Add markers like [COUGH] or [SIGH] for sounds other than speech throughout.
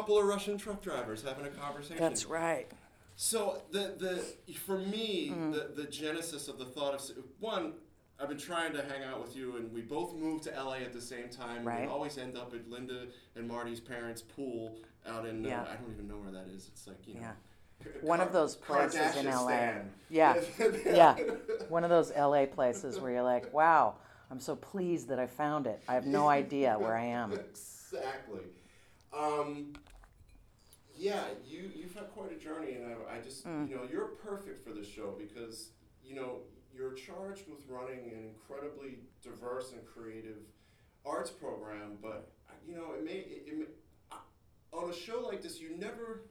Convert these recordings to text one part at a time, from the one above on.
couple of Russian truck drivers having a conversation. That's right. So the the for me Mm. the the genesis of the thought of one. I've been trying to hang out with you, and we both moved to LA at the same time. Right. We always end up at Linda and Marty's parents' pool out in. Yeah. Uh, I don't even know where that is. It's like you know. Yeah. One of those places in LA. Yeah. [LAUGHS] Yeah. One of those LA places where you're like, wow, I'm so pleased that I found it. I have no [LAUGHS] idea where I am. exactly. Um, yeah, you you've had quite a journey, and I, I just Mm. you know you're perfect for this show because you know you're charged with running an incredibly diverse and creative arts program, but you know it may it, it may, on a show like this you never.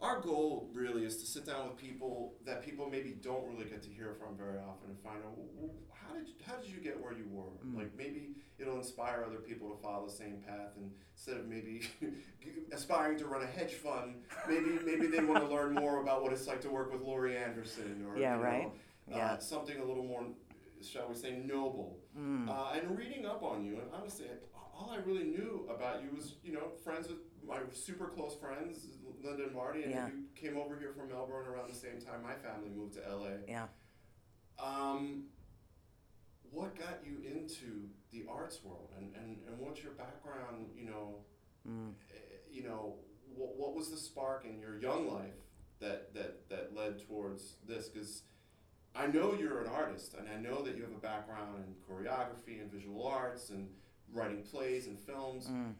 Our goal really is to sit down with people that people maybe don't really get to hear from very often and find out "Well, well, how did how did you get where you were? Mm. Like maybe it'll inspire other people to follow the same path and instead of maybe [LAUGHS] aspiring to run a hedge fund, maybe maybe they want to learn more about what it's like to work with Laurie Anderson or Yeah, you know, right. uh, Yeah. something a little more, shall we say, noble. Mm. Uh, and reading up on you, and honestly, all I really knew about you was, you know, friends with my super close friends, Linda and Marty, and Yeah. you came over here from Melbourne around the same time my family moved to LA. Yeah. Um, what got you into the arts world, and, and, and what's your background? You know, Mm. eh, you know, what, what was the spark in your young life that that that led towards this? Because I know you're an artist, and I know that you have a background in choreography and visual arts and writing plays and films. Mm.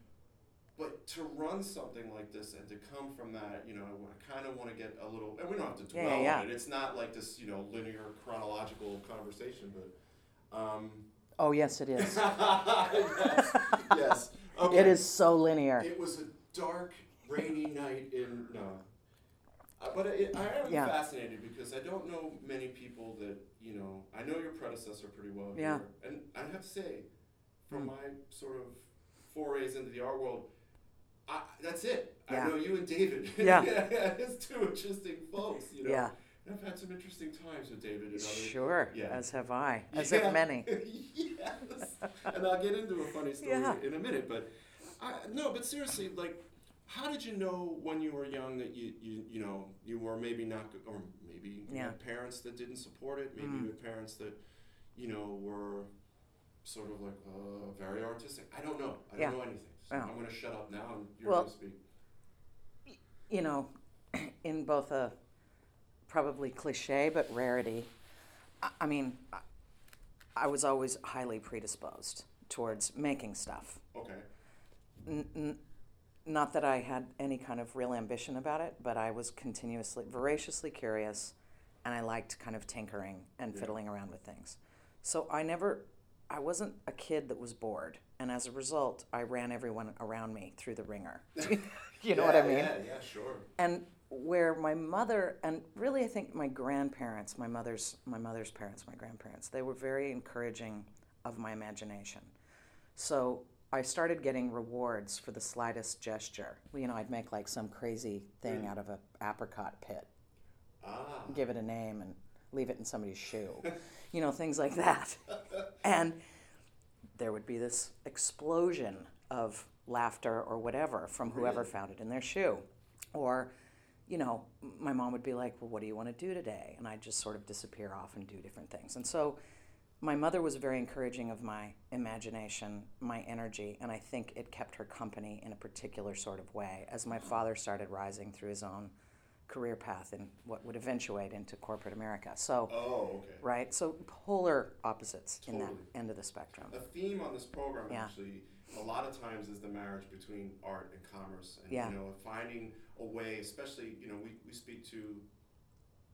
But to run something like this and to come from that, you know, I kind of want to get a little, and we don't have to Yeah, dwell yeah, on it. It's not like this, you know, linear chronological conversation, but. Um, Oh, yes, it is. [LAUGHS] yes, yes. Okay. It is so linear. It was a dark, rainy night in no. Uh, but it, I am Yeah. fascinated because I don't know many people that you know. I know your predecessor pretty well Yeah. here, and I have to say, from Mm. my sort of forays into the art world, I, that's it. Yeah. I know you and David. Yeah. [LAUGHS] yeah it's two interesting folks. You know. Yeah. And I've had some interesting times with David and others. Sure, Yeah. as have I, [LAUGHS] as Yeah. have many. [LAUGHS] yes. And I'll get into a funny story Yeah. in a minute, but I, no, but seriously, like, how did you know when you were young that you, you, you know, you were maybe not, or maybe you Yeah. had parents that didn't support it, maybe Mm. you had parents that, you know, were sort of like uh, very artistic. I don't know. I don't know anything. So Yeah. I'm going to shut up now and you're Well- going to speak. You know, [CLEARS THROAT] in both a probably cliche but rarity, I, I mean, I, I was always highly predisposed towards making stuff. Okay. N- n- not that I had any kind of real ambition about it, but I was continuously, voraciously curious, and I liked kind of tinkering and Yeah. fiddling around with things. So I never, I wasn't a kid that was bored, and as a result, I ran everyone around me through the ringer. [LAUGHS] you know what I mean? Yeah, yeah, sure. and where my mother and really I think my grandparents, my mother's my mother's parents, my grandparents, they were very encouraging of my imagination. So I started getting rewards for the slightest gesture. You know, I'd make like some crazy thing Mm. out of an apricot pit, Ah. give it a name and leave it in somebody's shoe. you know, things like that. And there would be this explosion of laughter or whatever from whoever Really? found it in their shoe. Or, you know, my mom would be like, Well, what do you want to do today? And I'd just sort of disappear off and do different things. And so my mother was very encouraging of my imagination, my energy, and I think it kept her company in a particular sort of way as my uh-huh. father started rising through his own career path in what would eventuate into corporate America. So, Oh, okay. right? So polar opposites in that end of the spectrum. A theme on this program Yeah. actually a lot of times is the marriage between art and commerce and Yeah. you know finding a way especially you know we, we speak to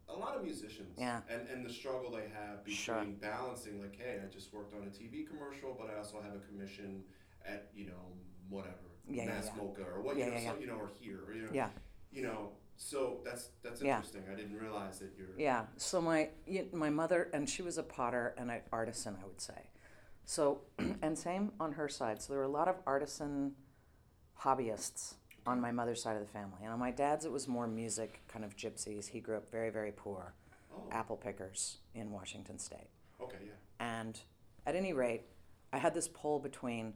a lot of musicians Yeah. and, and the struggle they have between Sure. balancing like hey I just worked on a TV commercial but I also have a commission at you know whatever Yeah, yeah, Mass yeah. MoCA or what Yeah, you know yeah, so, you know or here or, you know Yeah. you know so that's that's Yeah. interesting I didn't realize that you're Yeah. So my my mother and she was a potter and an artisan, I would say. So [CLEARS THROAT] and same on her side. So there were a lot of artisan hobbyists on my mother's side of the family, and on my dad's it was more music, kind of gypsies. He grew up very very poor, oh apple pickers in Washington State. okay yeah And at any rate, I had this pull between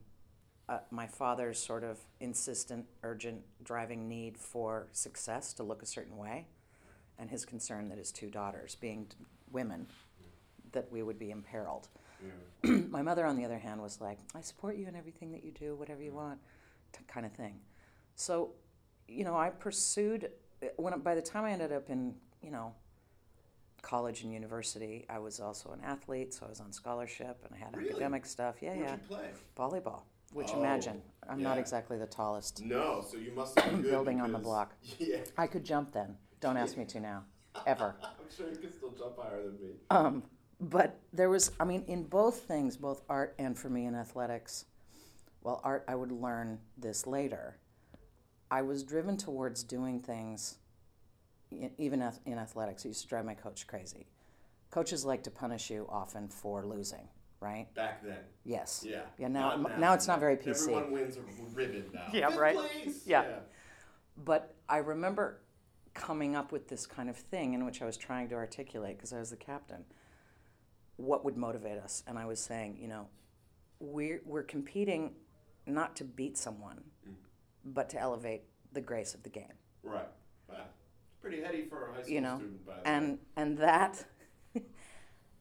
uh, my father's sort of insistent, urgent, driving need for success to look a certain way, and his concern that his two daughters, being women, that we would be imperiled. Yeah. [CLEARS THROAT] my mother, on the other hand, was like, I support you in everything that you do, whatever you want, t- kind of thing. So, you know, I pursued, when by the time I ended up in, you know, college and university, I was also an athlete, so I was on scholarship and I had Really? academic stuff. Yeah, What'd yeah. you play? Volleyball, which Oh, imagine, I'm not exactly the tallest No, so you must have building on the block. [LAUGHS] Yeah, I could jump then. Don't ask me to now, ever. [LAUGHS] I'm sure you can still jump higher than me. Um, but there was, I mean, in both things, both art and for me in athletics, well, art, I would learn this later. I was driven towards doing things, even in athletics. It used to drive my coach crazy. Coaches like to punish you often for losing, right? Back then. Yes. Yeah. Yeah, now- Not now it's not very PC. Everyone wins a ribbon now. Yeah, Fifth right? place. Yeah. But I remember coming up with this kind of thing in which I was trying to articulate because I was the captain. What would motivate us? And I was saying, you know, we're we're competing not to beat someone, Mm. But to elevate the grace of the game. Right. Wow. Pretty heady for a high school You know, student, by the And way. and that [LAUGHS]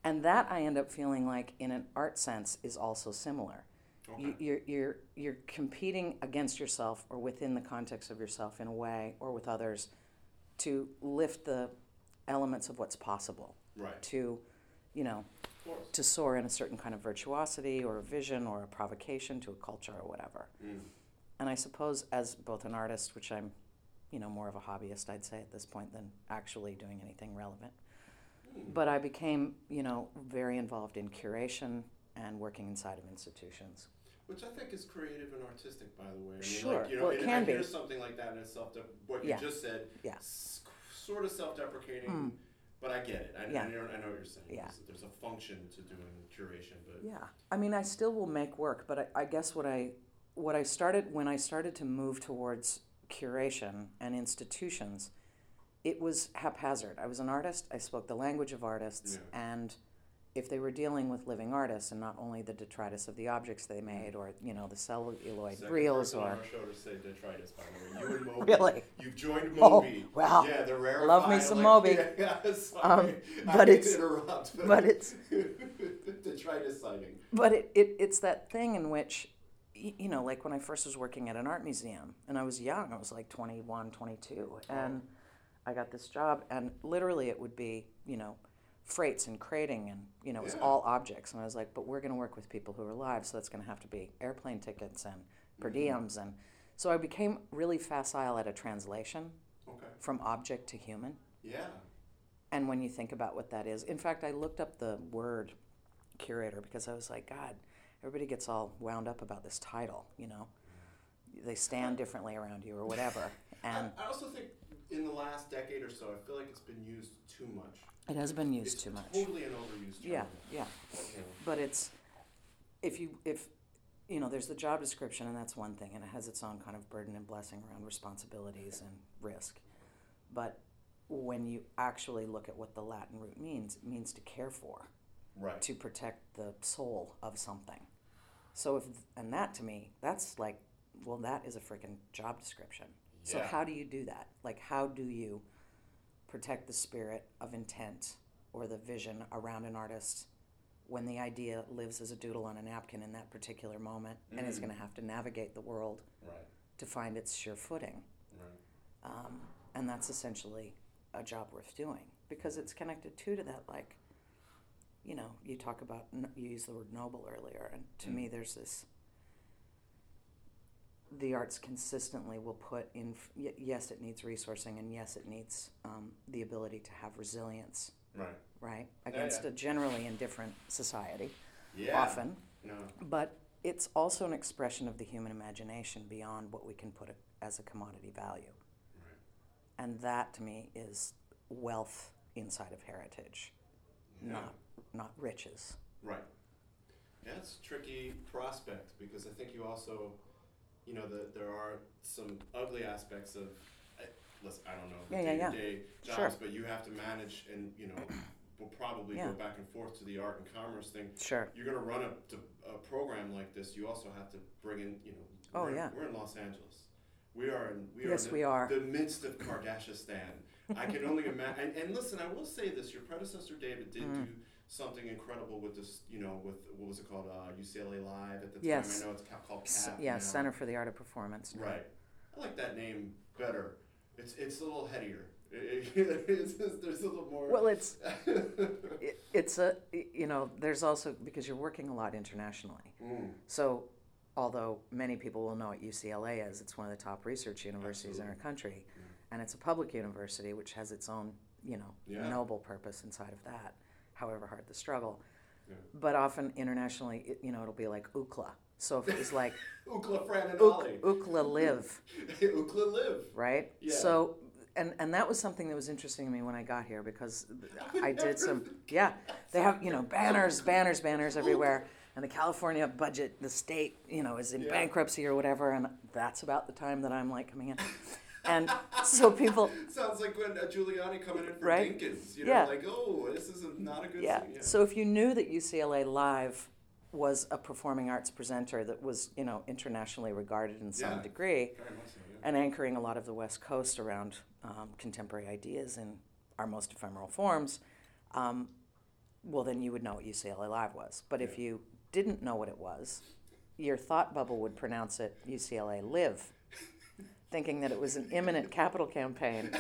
and that I end up feeling like in an art sense is also similar. You, Okay. you're, you're, you're competing against yourself or within the context of yourself in a way or with others to lift the elements of what's possible, Right. to, you know, to soar in a certain kind of virtuosity or a vision or a provocation to a culture or whatever. Mm. And I suppose as both an artist, which I'm, you know, more of a hobbyist, I'd say at this point than actually doing anything relevant. But I became, you know, very involved in curation and working inside of institutions. Which I think is creative and artistic, by the way. I mean, Sure. Like, you know, Well, it can I hear be. something like that in itself. What you Yeah. just said. Yeah. s- sort of self-deprecating, Mm. but I get it. I, Yeah. I, know, I know what you're saying. Yeah. There's, there's a function to doing curation, but Yeah, I mean, I still will make work, but I, I guess what I what I started when I started to move towards curation and institutions, it was haphazard. I was an artist. I spoke the language of artists, Yeah. and if they were dealing with living artists and not only the detritus of the objects they made, or you know the celluloid Second reels, on or our show to say detritus, by the way. You and Moby. Really? You've joined Oh, Moby. well, Yeah, the rare. love me some Moby. [LAUGHS] Yeah. Um, but it's- interrupt, but it's [LAUGHS] detritus sighting. But it, it, it's that thing in which, you know, like when I first was working at an art museum and I was young, I was like 21, 22, and I got this job, and literally it would be, you know, freights and crating, and, you know, it was Yeah. all objects. And I was like, but we're going to work with people who are alive, so that's going to have to be airplane tickets and per Mm-hmm. diems. And so I became really facile at a translation Okay. from object to human. Yeah. And when you think about what that is, in fact, I looked up the word curator because I was like, God, everybody gets all wound up about this title, you know? They stand differently around you or whatever. [LAUGHS] And I, I also think in the last decade or so, I feel like it's been used too much. it has been used it's too much. Totally an overused term. Yeah, yeah. Know. But it's, if you, if, you know, there's the job description, and that's one thing, and it has its own kind of burden and blessing around responsibilities and risk. But when you actually look at what the Latin root means, it means to care for. Right. to protect the soul of something. So if and that to me, that's like, well, that is a freaking job description. So how do you do that? Like, how do you protect the spirit of intent or the vision around an artist when the idea lives as a doodle on a napkin in that particular moment and is Mm. going to have to navigate the world Right. to find its sure footing? Right. Um, and that's essentially a job worth doing because it's connected too to that like you know you talk about you used the word noble earlier and to Mm. me there's this the arts consistently will put in yes it needs resourcing and yes it needs um, the ability to have resilience Right. right Yeah, against yeah. a generally indifferent society Yeah. often No. but it's also an expression of the human imagination beyond what we can put as a commodity value. Right. And that to me is wealth inside of heritage, Yeah. not not riches. Right. That's a tricky prospect because I think you also, you know, that there are some ugly aspects of, I, listen, I don't know, the yeah, yeah. day-to-day Sure. jobs, but you have to manage and, you know, [CLEARS THROAT] we'll probably Yeah. go back and forth to the art and commerce thing. Sure. You're going to run a, a program like this. You also have to bring in, you know. Oh, we're, yeah. We're in Los Angeles. We are in. We Yes, are in we the, are. The midst of Kardashian. I can only [LAUGHS] imagine. And, and listen, I will say this: your predecessor David did Mm. do something incredible with this. You know, with what was it called? Uh, UCLA Live at the Yes. time. I know it's ca- called S- CAP. yeah, now. Center for the Art of Performance. now. Right. I like that name better. It's it's a little headier. [LAUGHS] it's, it's, there's a little more. Well, it's [LAUGHS] it, it's a you know there's also because you're working a lot internationally. Mm, So, although many people will know what UCLA is, it's one of the top research universities in our country, and it's a public university which has its own you know Yeah. noble purpose inside of that. However hard the struggle, Yeah. but often internationally, it, you know, it'll be like UCLA. So if it was like [LAUGHS] Ukla Fran and Ollie. UCLA live, [LAUGHS] Ukla live. right? Yeah. So, and and that was something that was interesting to me when I got here because would [LAUGHS] I did some. Yeah, they have you know banners, banners, banners everywhere, and the California budget, the state, you know, is in Yeah. bankruptcy or whatever, and that's about the time that I'm like coming in, and [LAUGHS] so people, Sounds like when uh, Giuliani coming in for Right? Dinkins. You know, Yeah. like, oh, this is a, not a good yeah. thing. So if you knew that UCLA Live was a performing arts presenter that was you know internationally regarded in some Yeah. degree, so, yeah. and anchoring a lot of the West Coast around um, contemporary ideas in our most ephemeral forms, um, well, then you would know what UCLA Live was. But if you didn't know what it was, your thought bubble would pronounce it UCLA Live, thinking that it was an imminent [LAUGHS] capital campaign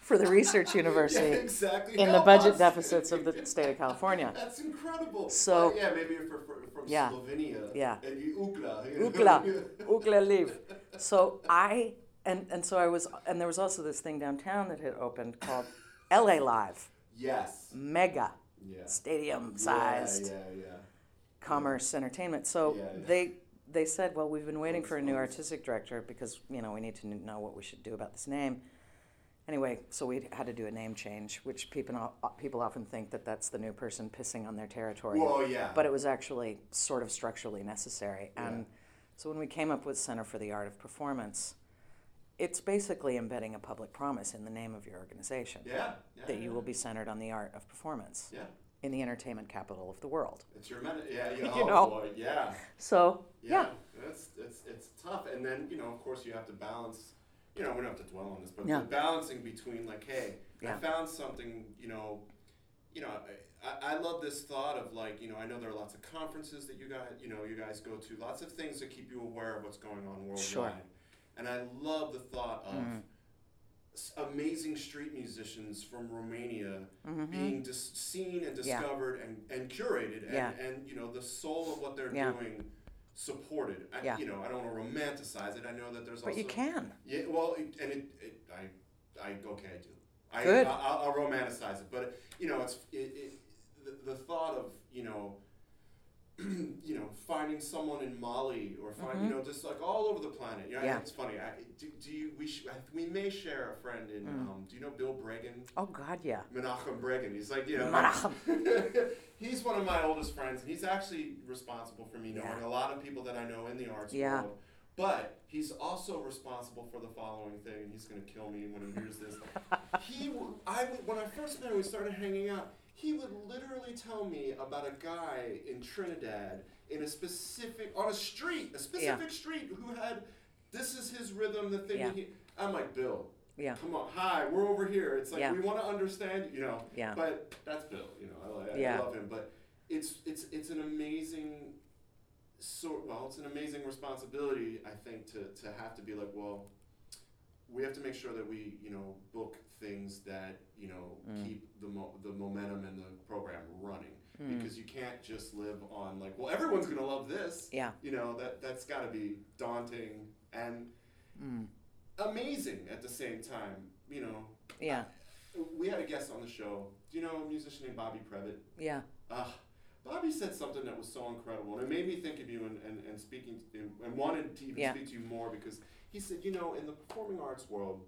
for the research [LAUGHS] Yeah, university exactly. in the budget us. deficits of the [LAUGHS] state of California. That's incredible. So- Well, yeah, maybe if you're fr- from Yeah. Slovenia. Yeah. And you Ukla. you know. Ukla, Ukla Live. So I and and so I was and there was also this thing downtown that had opened called LA Live, yes. mega Yeah. stadium sized Yeah, yeah, yeah. commerce entertainment. So Yeah, yeah. they they said, well, we've been waiting for a new artistic director because you know we need to know what we should do about this name. Anyway, so we had to do a name change, which people uh, people often think that that's the new person pissing on their territory. Well, yeah. But it was actually sort of structurally necessary. Yeah. And so when we came up with Center for the Art of Performance, it's basically embedding a public promise in the name of your organization yeah. yeah that you yeah. will be centered on the art of performance Yeah. In the entertainment capital of the world. It's your men- Yeah. [LAUGHS] You oh, know. boy. Yeah. So, Yeah, yeah. That's it's it's tough, and then you know, of course, you have to balance. You know, we don't have to dwell on this, but Yeah. the balancing between like, hey, Yeah. I found something. You know, you know, I, I, love this thought of like, you know, I know there are lots of conferences that you guys, you know, you guys go to, lots of things that keep you aware of what's going on worldwide, Sure. and I love the thought of. Mhm. Amazing street musicians from Romania Mhm. being dis- seen and Yeah. discovered and, and curated, and, Yeah. and you know the soul of what they're Yeah. doing supported. I, Yeah. You know, I don't want to romanticize it. I know that there's But also you can. yeah. Well, it, and it, it, I, I okay, I do. I, Good. I, I'll, I'll romanticize it, but you know, it's it, it the, the thought of you know. [CLEARS THROAT] you know, finding someone in Mali or find you know just like all over the planet. You know, Mm-hmm. Yeah. it's funny. I, do, do you we sh- we may share a friend in Mm. um, do you know Bill Bragin? Oh, God, yeah. Menachem Bragin. He's like, you know, Menachem. [LAUGHS] he's one of my oldest friends, and he's actually responsible for me knowing Yeah. a lot of people that I know in the arts Yeah. world. But he's also responsible for the following thing, and he's going to kill me when he hears this. [LAUGHS] he, I, when I first met him, we started hanging out. He would literally tell me about a guy in Trinidad in a specific on a street, a specific street, who had this is his rhythm, the thing. Yeah. He, I'm like Bill. Yeah. Come on, hi, we're over here. It's like Yeah. we want to understand, you know. Yeah. But that's Bill, you know. I, I Yeah. love him, but it's it's it's an amazing sort. Well, it's an amazing responsibility, I think, to to have to be like, well, we have to make sure that we, you know, book things that you know Mm. keep the mo- the momentum and the program running. Mm. Because you can't just live on like, well, everyone's gonna love this. Yeah. You know that that's got to be daunting and Mm. amazing at the same time. You know, Yeah. we had a guest on the show. Do you know a musician named Bobby Previte? Yeah. Uh, Bobby said something that was so incredible, and it made me think of you and, and, and speaking to, and wanted to even Yeah. speak to you more because he said, you know, in the performing arts world,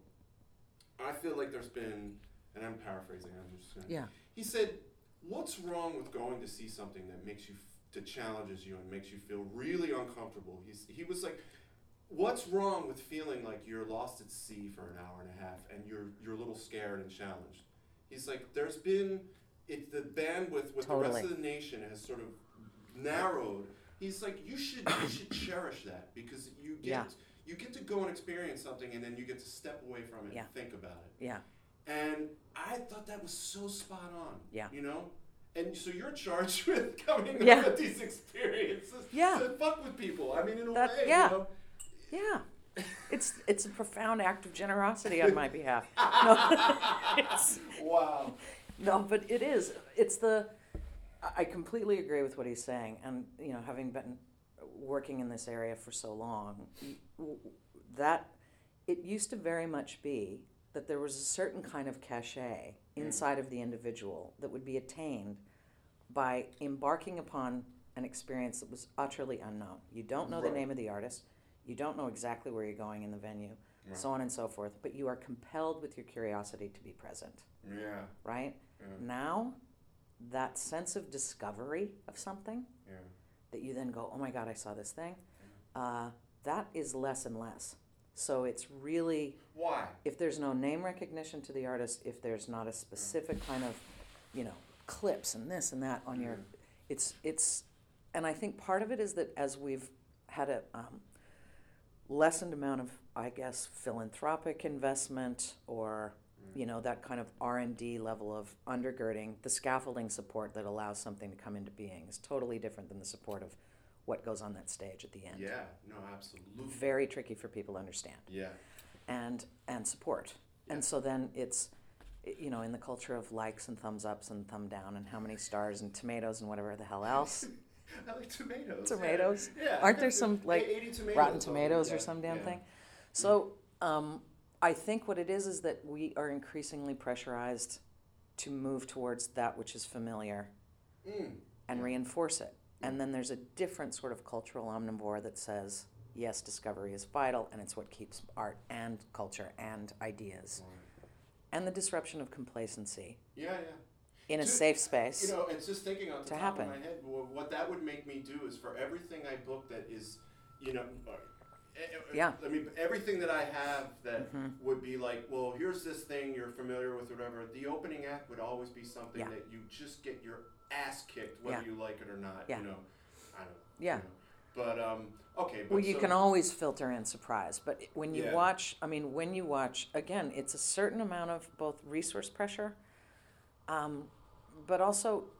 I feel like there's been, and I'm paraphrasing, I'm just gonna, Yeah. he said, what's wrong with going to see something that makes you, f- that challenges you and makes you feel really uncomfortable? He's, he was like, what's wrong with feeling like you're lost at sea for an hour and a half and you're, you're a little scared and challenged? He's like, there's been it's the bandwidth with the rest of the nation has sort of narrowed. He's like, you should you should cherish that because you get Yeah. you get to go and experience something and then you get to step away from it Yeah. and think about it. Yeah. And I thought that was so spot on. Yeah. You know? And so you're charged [LAUGHS] with coming Yeah. up with these experiences Yeah. to fuck with people. I mean, in a That- way, yeah. you know? Yeah. It's it's a profound act of generosity on my behalf. [LAUGHS] No, [LAUGHS] it's, Wow. no, but it is. It's the. I completely agree with what he's saying, and you know, having been working in this area for so long, that it used to very much be that there was a certain kind of cachet inside of the individual that would be attained by embarking upon an experience that was utterly unknown. You don't know the name of the artist, you don't know exactly where you're going in the venue, Right. so on and so forth, but you are compelled with your curiosity to be present, Yeah. right? Yeah. Now, that sense of discovery of something Yeah. that you then go, oh my God, I saw this thing, uh, that is less and less. So it's really Why? if there's no name recognition to the artist, if there's not a specific kind of, you know, clips and this and that on your, Mhm. it's it's, and I think part of it is that as we've had a um, lessened amount of, I guess, philanthropic investment or you know that kind of R and D level of undergirding the scaffolding support that allows something to come into being is totally different than the support of what goes on that stage at the end. Yeah. No, absolutely. Very tricky for people to understand Yeah. and and support. Yeah. And so then it's you know in the culture of likes and thumbs ups and thumb down and how many stars and tomatoes and whatever the hell else. [LAUGHS] I like tomatoes. [LAUGHS] Tomatoes? Yeah. Aren't there some, like, tomatoes Rotten Tomatoes it, or yeah, some damn yeah. thing. So um, I think what it is is that we are increasingly pressurized to move towards that which is familiar Mm. and reinforce it. And then there's a different sort of cultural omnivore that says, yes, discovery is vital and it's what keeps art and culture and ideas. And the disruption of complacency Yeah, yeah. in a safe space. You know, it's just thinking on the to top happen. of my head. What that would make me do is for everything I book that is, you know, Yeah. I mean, everything that I have that Mhm. would be like, well, here's this thing you're familiar with, whatever. The opening act would always be something Yeah. that you just get your ass kicked, whether Yeah. you like it or not. Yeah. You know, I don't. Yeah. You know. But um, okay. But Well, you so- can always filter in surprise, but when you Yeah. watch, I mean, when you watch, again, it's a certain amount of both resource pressure, um, but also,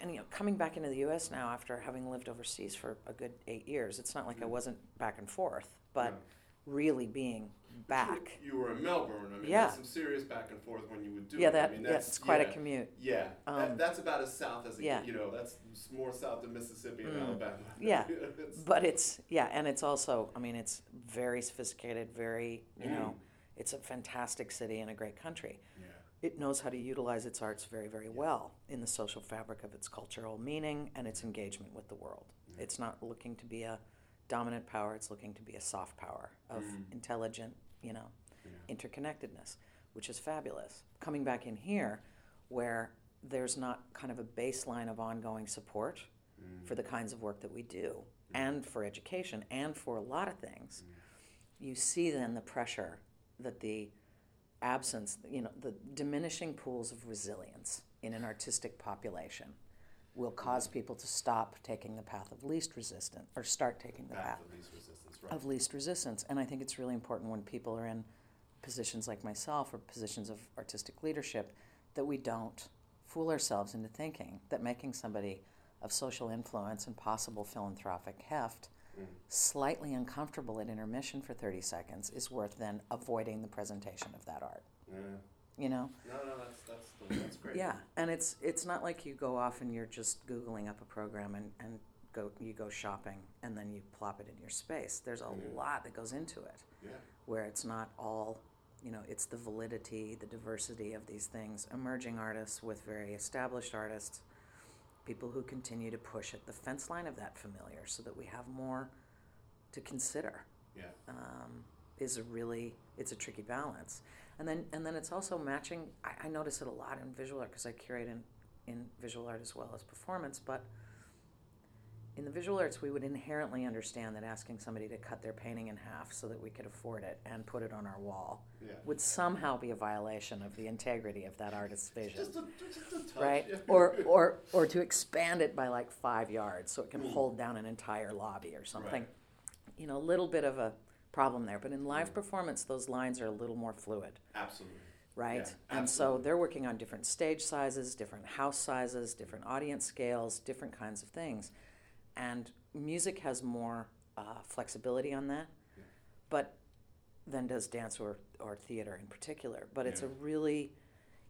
and you know, coming back into the U.S. now after having lived overseas for a good eight years, it's not like I wasn't back and forth, but Yeah. really being back. You were in Melbourne. I mean, Yeah. some serious back and forth when you would do Yeah, it. that I mean, yeah, that's it's quite yeah. a commute. Yeah, Um, that, that's about as south as it yeah. you know. That's more south than Mississippi and Mm. Alabama. [LAUGHS] Yeah. It's- But it's yeah, and it's also I mean it's very sophisticated, very you Mm. know, it's a fantastic city and a great country. yeah. It knows how to utilize its arts very very well in the social fabric of its cultural meaning and its engagement with the world. Yeah. It's not looking to be a dominant power; it's looking to be a soft power of Mm. intelligent, you know, Yeah. interconnectedness, which is fabulous. Coming back in here, where there's not kind of a baseline of ongoing support Mm. for the kinds of work that we do and for education and for a lot of things, you see then the pressure that the absence, you know, the diminishing pools of resilience in an artistic population will cause mm-hmm. people to stop taking the path of least resistance or start taking the path Path of least right? of least resistance. And I think it's really important when people are in positions like myself or positions of artistic leadership that we don't fool ourselves into thinking that making somebody of social influence and possible philanthropic heft Mm. slightly uncomfortable at intermission for 30 seconds is worth then avoiding the presentation of that art. Yeah. You know? No, no, that's that's that's great. Yeah, and it's it's not like you go off and you're just googling up a program and, and go you go shopping and then you plop it in your space. There's a Yeah. lot that goes into it Yeah. where it's not all, you know, it's the validity, the diversity of these things, emerging artists with very established artists, people who continue to push at the fence line of that familiar so that we have more to consider Yeah. um, is a really it's a tricky balance and then and then it's also matching i, I notice it a lot in visual art because i curate in, in visual art as well as performance but visual arts, we would inherently understand that asking somebody to cut their painting in half so that we could afford it and put it on our wall Yeah. would somehow be a violation of the integrity of that artist's vision. Just a, just a touch. right? Or, or, or to expand it by like five yards so it can hold down an entire lobby or something. Right. You know, a little bit of a problem there. But in live mm. performance, those lines are a little more fluid, Absolutely. right? Yeah, and so they're working on different stage sizes, different house sizes, different audience scales, different kinds of things. And music has more uh, flexibility on that, Yeah. but than does dance or, or theater in particular. But it's a really,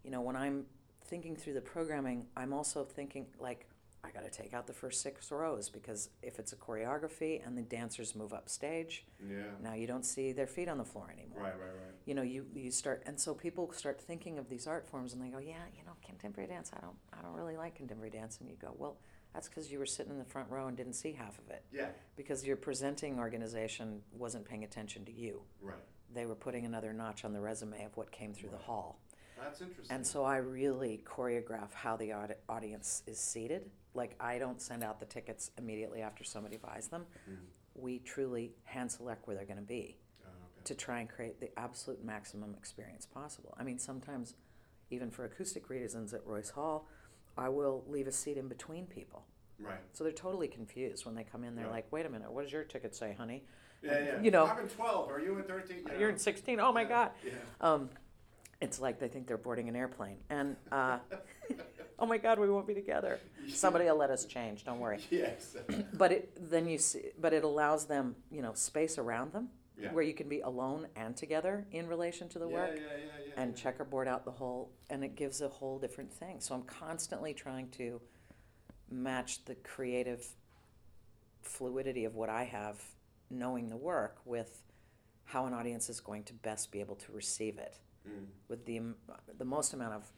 you know, when I'm thinking through the programming, I'm also thinking like, I got to take out the first six rows because if it's a choreography and the dancers move up stage, Yeah. now you don't see their feet on the floor anymore. Right, right, right. You know, you, you start, and so people start thinking of these art forms and they go, yeah, you know, contemporary dance, I don't, I don't really like contemporary dance. And you go, well, that's because you were sitting in the front row and didn't see half of it Yeah. because your presenting organization wasn't paying attention to you. Right. They were putting another notch on the resume of what came through the hall. That's interesting. And so I really choreograph how the audi- audience is seated. Like I don't send out the tickets immediately after somebody buys them. Mhm. We truly hand select where they're going to be Oh, okay. to try and create the absolute maximum experience possible. I mean, sometimes, even for acoustic reasons at Royce Hall, I will leave a seat in between people. Right. So they're totally confused when they come in. They're Yeah. like, "Wait a minute, what does your ticket say, honey? Yeah, yeah. You know- I'm in 12. Are you in 13? You You're in 16. Oh my Yeah, God!" Yeah. Um, it's like they think they're boarding an airplane, and uh, [LAUGHS] oh my God, we won't be together. [LAUGHS] Somebody will let us change. Don't worry. Yes. [CLEARS THROAT] But it then you see, but it allows them, you know, space around them Yeah. where you can be alone and together in relation to the yeah, work. Yeah, yeah, yeah. And checkerboard out the whole and it gives a whole different thing so i'm constantly trying to match the creative fluidity of what i have knowing the work with how an audience is going to best be able to receive it Mm. with the the most amount of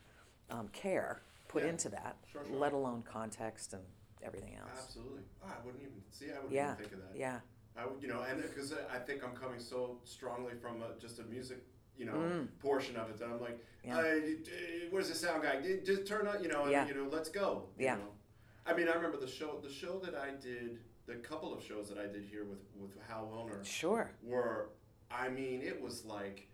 um, care put Yeah. into that Sure, sure. let alone context and everything else Absolutely. Oh, I wouldn't even see. I wouldn't Yeah. even think of that. yeah I would, you know, and because I think I'm coming so strongly from a, just a music, you know, Mm. portion of it that I'm like, Yeah. uh, d- where's the sound guy? Just turn on, you know, and, Yeah. you know, let's go. you Yeah. know. I mean, I remember the show, the show that I did, the couple of shows that I did here with with Hal Willner sure were, I mean, it was like,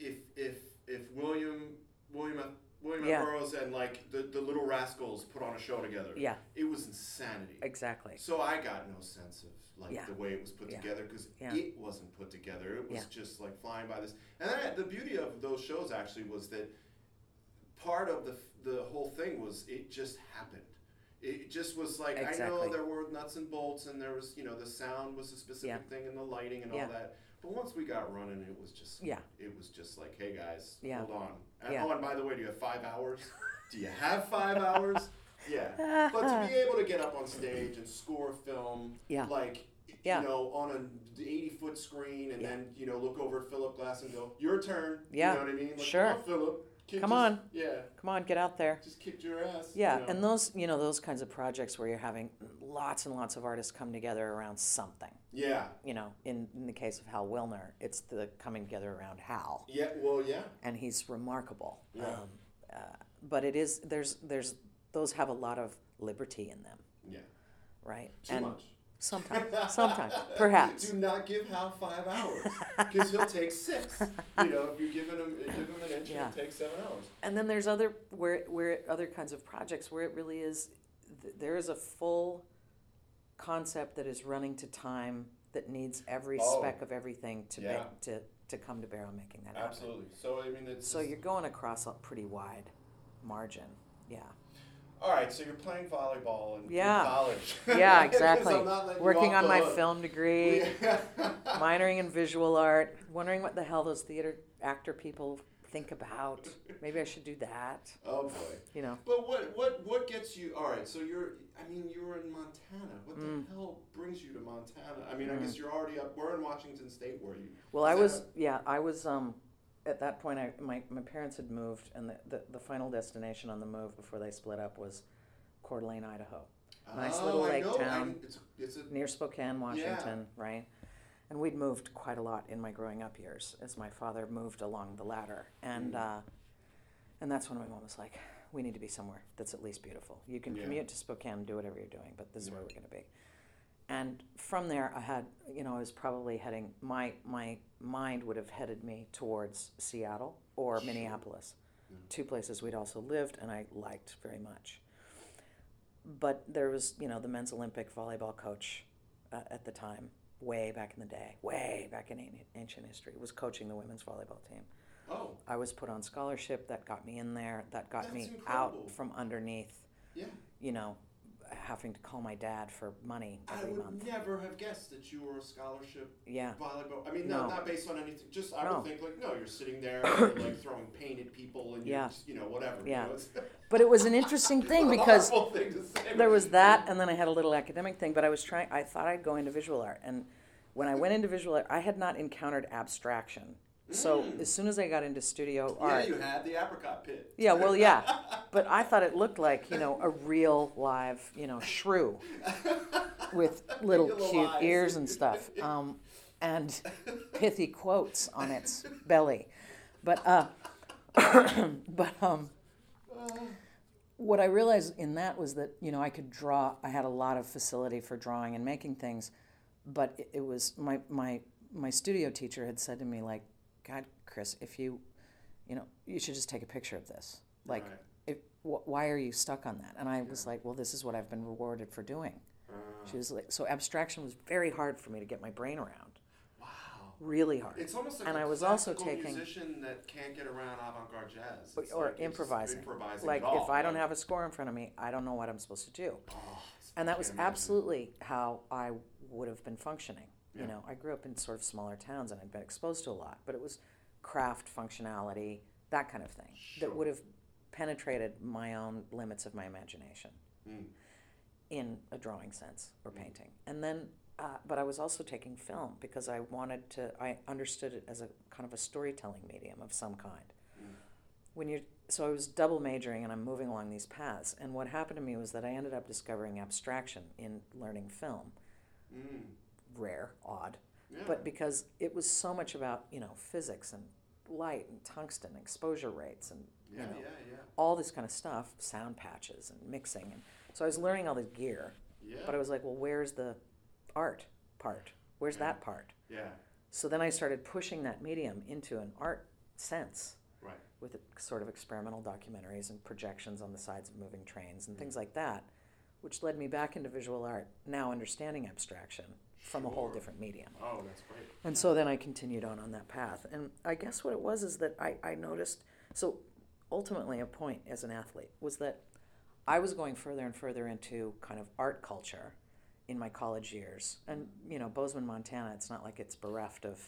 if if if William William F. William Yeah. Burroughs and like the, the Little Rascals put on a show together, yeah it was insanity. exactly So I got no sense of like Yeah. the way it was put Yeah. together because it wasn't put together. It was just like flying by this. And then the beauty of those shows actually was that part of the the whole thing was it just happened. It just was like I know there were nuts and bolts and there was you know the sound was a specific thing and the lighting and all that. But once we got running, it was just Yeah. It was just like, hey guys, Yeah. hold on. And, Yeah. Oh, and by the way, do you have five hours? do you have five hours? [LAUGHS] Yeah. But to be able to get up on stage and score a film, Yeah. like, Yeah. you know, on an 80 foot screen and Yeah. then, you know, look over at Philip Glass and go, your turn. Yeah. You know what I mean? Like, Sure. On, Philip. Kid Come just- on. Yeah. come on get out there Just kicked your ass. Yeah, you know. and those you know those kinds of projects where you're having lots and lots of artists come together around something. Yeah. You know, in, in the case of Hal Willner, it's the coming together around Hal, Yeah. Well, yeah. and he's remarkable. Yeah. Um, uh, but it is there's there's those have a lot of liberty in them, Yeah. right? Too and much. Sometimes, [LAUGHS] sometimes, perhaps. Do not give Hal five hours because he'll take six. You know, if you're giving him, give him an inch, Yeah. he'll take seven hours. And then there's other where where other kinds of projects where it really is th- there is a full concept that is running to time that needs every Oh. speck of everything to Yeah. be, to to come to bear on making that happen. Absolutely. So I mean, it's So you're going across a pretty wide margin. Yeah. All right. So you're playing volleyball in, in Yeah. college. [LAUGHS] Yeah, [LAUGHS] exactly. I'm not letting you Working on my hook. film degree, [LAUGHS] minoring in visual art, wondering what the hell those theater actor people think about. Maybe I should do that. Oh boy. You know. But what what what gets you? All right. So you're. I mean, you were in Montana. What Mm. the hell brings you to Montana? I mean, I Mm. guess you're already up. Where in Washington State were you? Well, I was, that yeah, I was, um, at that point, I, my, my parents had moved, and the, the, the final destination on the move before they split up was Coeur d'Alene, Idaho, Nice oh, little lake know. I- town. it's, it's a, near Spokane, Washington, right? And we'd moved quite a lot in my growing up years as my father moved along the ladder. And, Mm. uh, and that's when my mom was like, we need to be somewhere that's at least beautiful. You can Yeah. commute to Spokane and do whatever you're doing, but this is where we're going to be. And from there, I had, you know, I was probably heading, my, my mind would have headed me towards Seattle or. Minneapolis, Yeah. two places we'd also lived and I liked very much. But there was, you know, the men's Olympic volleyball coach uh, at the time, way back in the day, way back in ancient history, was coaching the women's volleyball team. Oh, I was put on scholarship. That got me in there. That got That's me incredible. out from underneath, yeah. you know, having to call my dad for money I every would month. never have guessed that you were a scholarship Yeah. volleyball. I mean, No. no, not based on anything. Just I No. would think like, no, you're sitting there, and [COUGHS] you're like throwing paint at people, and you're just, you know, whatever. Yeah. You know, it's [LAUGHS] But it was an interesting thing a because horrible thing to say, there but- was that, and then I had a little academic thing. But I was trying. I thought I'd go into visual art, and when I went into visual art, I had not encountered abstraction. So Mm. as soon as I got into studio Yeah, art, you had the apricot pit. yeah, well, yeah, but I thought it looked like you know a real live you know shrew with [LAUGHS] little Real cute eyes. ears and stuff, [LAUGHS] um, and pithy quotes on its belly. But uh, [COUGHS] but um, what I realized in that was that you know I could draw. I had a lot of facility for drawing and making things, but it, it was my my my studio teacher had said to me like, God, Chris, if you, you know, you should just take a picture of this. Like, Right. if, wh- why are you stuck on that? And I was like, well, this is what I've been rewarded for doing. Uh, She was like, so abstraction was very hard for me to get my brain around. wow. Really hard. It's almost like And a I was also taking- musician that can't get around avant-garde jazz. Or- It's or like improvising. improvising like all. if I don't have a score in front of me, I don't know what I'm supposed to do. oh, And that was imagine. absolutely how I would have been functioning. Yeah. You know, I grew up in sort of smaller towns and I'd been exposed to a lot, but it was craft functionality, that kind of thing, Sure. that would have penetrated my own limits of my imagination Mm. in a drawing sense or painting. And then, uh, but I was also taking film because I wanted to, I understood it as a kind of a storytelling medium of some kind. Mm. When you're, so I was double majoring and I'm moving along these paths. And what happened to me was that I ended up discovering abstraction in learning film. Rare, odd, Yeah. but because it was so much about, you know, physics and light and tungsten, exposure rates and, yeah, you know, yeah, yeah, all this kind of stuff, sound patches and mixing. And so I was learning all this gear. yeah. But I was like, well, where's the art part? Where's that part? yeah, So then I started pushing that medium into an art sense right. with sort of experimental documentaries and projections on the sides of moving trains and Mm. things like that, which led me back into visual art, now understanding abstraction from a whole Sure. different medium. Oh, that's great. And so then I continued on on that path. And I guess what it was is that I, I noticed, so ultimately a point as an athlete was that I was going further and further into kind of art culture in my college years. And, you know, Bozeman, Montana, it's not like it's bereft of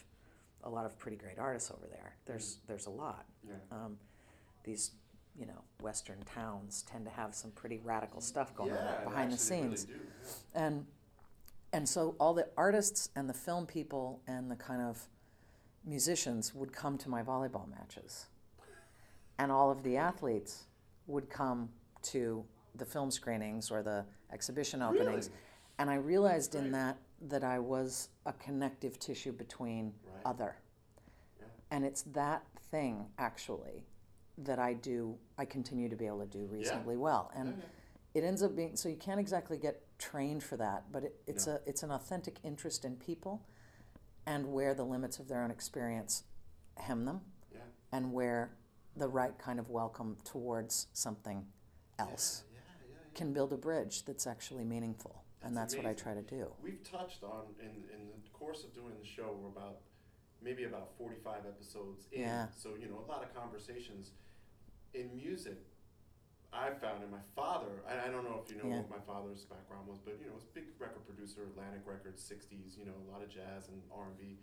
a lot of pretty great artists over there. There's, there's a lot. Yeah. Um, these, you know, Western towns tend to have some pretty radical stuff going yeah, on behind the actually, really scenes do, yeah. and and so all the artists and the film people and the kind of musicians would come to my volleyball matches and all of the athletes would come to the film screenings or the exhibition openings Really? and i realized in that that i was a connective tissue between Right. other Yeah. and it's that thing actually that i do i continue to be able to do reasonably well and Yeah, yeah. it ends up being so you can't exactly get trained for that but it, it's No. a it's an authentic interest in people and where the limits of their own experience hem them Yeah. and where the right kind of welcome towards something else Yeah, yeah, can build a bridge that's actually meaningful and That's that's what i try to do We've touched on in in the course of doing the show. We're about maybe about forty five episodes in. So you know a lot of conversations in music. I found in my father. I, I don't know if you know Yeah. what my father's background was, but you know, he was a big record producer, Atlantic Records, '60s. You know, a lot of jazz and R and B.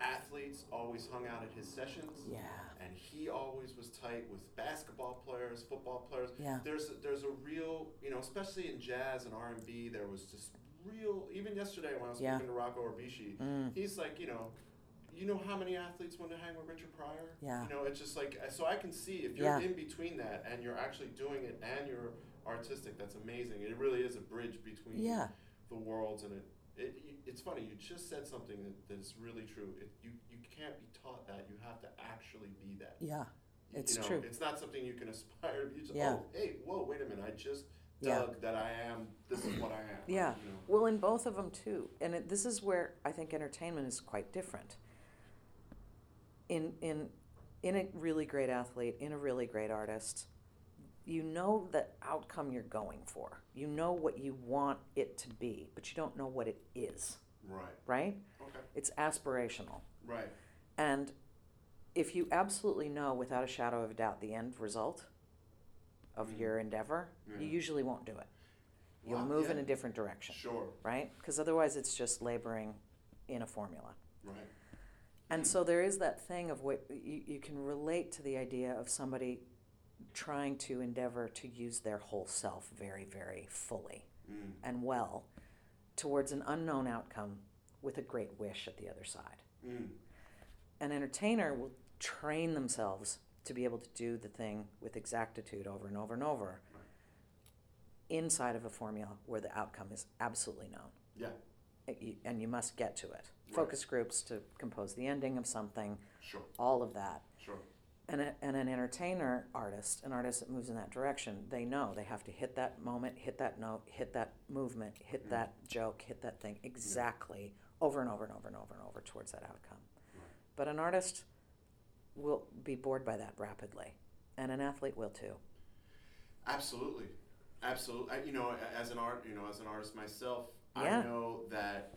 Athletes always hung out at his sessions. yeah and he always was tight with basketball players, football players. yeah There's a, there's a real, you know, especially in jazz and R and B, there was just real. Even yesterday when I was Yeah. speaking to Rocco Orbishi, mm, he's like, you know, you know how many athletes want to hang with Richard Pryor? Yeah. You know, it's just like so I can see if you're Yeah. in between that and you're actually doing it and you're artistic, that's amazing. It really is a bridge between yeah the worlds and it. It, it's funny. You just said something that, that is really true. It, you you can't be taught that. You have to actually be that. yeah It's you know, true. It's not something you can [LAUGHS] aspire to. You just, Yeah. oh, hey, whoa, wait a minute. I just Yeah. dug that I am. This is what I am. Yeah. You know. Well, in both of them too, and it, this is where I think entertainment is quite different. In in in a really great athlete, in a really great artist, you know the outcome you're going for. You know what you want it to be, but you don't know what it is. Right. Right? Okay. It's aspirational, Right. and if you absolutely know without a shadow of a doubt the end result of Mhm. your endeavor, you usually won't do it. You'll Wow, move in a different direction Sure. right? Because otherwise, it's just laboring in a formula. Right. And so there is that thing of what you, you can relate to the idea of somebody trying to endeavor to use their whole self very, very fully Mm. and well towards an unknown outcome with a great wish at the other side. Mm. An entertainer will train themselves to be able to do the thing with exactitude over and over and over Right. inside of a formula where the outcome is absolutely known. Yeah. You- and you must get to it. Focus groups to compose the ending of something, Sure. all of that. Sure. And, a, and an entertainer artist, an artist that moves in that direction, they know they have to hit that moment, hit that note, hit that movement, hit that joke, hit that thing exactly over and over and over and over and over towards that outcome. Right. But an artist will be bored by that rapidly, and an athlete will too. Absolutely, absolutely. I, you know, a- as an art, you know, as an artist myself, Yeah. I know that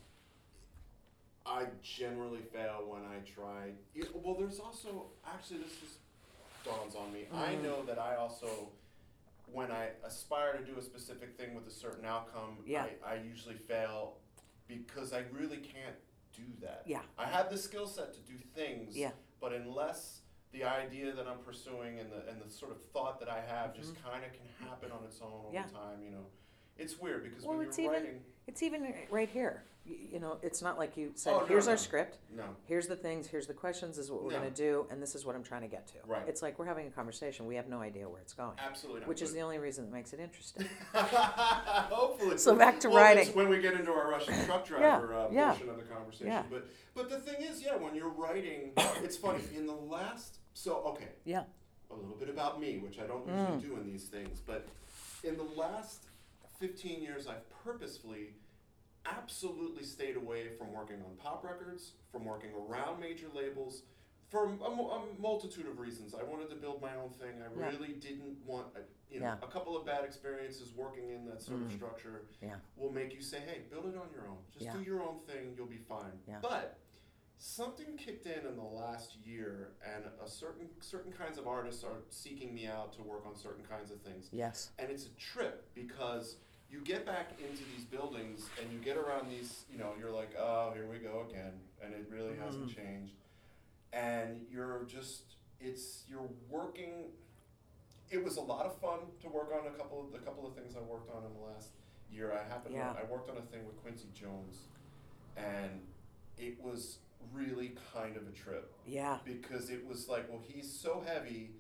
I generally fail when I try. Well, there's also actually this just dawns on me. I Mhm. know that I also, when I aspire to do a specific thing with a certain outcome, Yeah. I, I usually fail because I really can't do that. Yeah. I have the skill set to do things. Yeah. But unless the idea that I'm pursuing and the and the sort of thought that I have just kind of can happen on its own over Mm-hmm. Yeah. time, you know, it's weird because Well, when you're even- writing, It's even right here. You, know, it's not like you said, Oh, no, here's our no. script. no, here's the things, here's the questions, this is what we're No. going to do, and this is what I'm trying to get to. Right. It's like we're having a conversation. We have no idea where it's going, absolutely not. which is the only reason that makes it interesting. [LAUGHS] Hopefully. So back to Well, writing. when we get into our Russian [COUGHS] truck driver uh, yeah. portion of the conversation. Yeah. But but the thing is, yeah, when you're writing, it's funny. In the last, so okay, yeah. a little bit about me, which I don't Mm. usually do in these things, but in the last 15 years, I've purposefully absolutely stayed away from working on pop records, from working around major labels, for a, a multitude of reasons. I wanted to build my own thing. I Yeah. really didn't want, a, you know, Yeah. a couple of bad experiences working in that sort of Mm. structure Yeah. will make you say, hey, build it on your own. Just do your own thing, you'll be fine. But something kicked in in the last year, and a certain certain kinds of artists are seeking me out to work on certain kinds of things, Yes. and it's a trip because you get back into these buildings and you get around these, you know, you're like, oh, here we go again, and it really hasn't Mhm. changed, and you're just, it's you're working. It was a lot of fun to work on a couple of the couple of things I worked on in the last year. I happened Yeah. to, I worked on a thing with Quincy Jones, and it was really kind of a trip Yeah. because it was like, well, he's so heavy,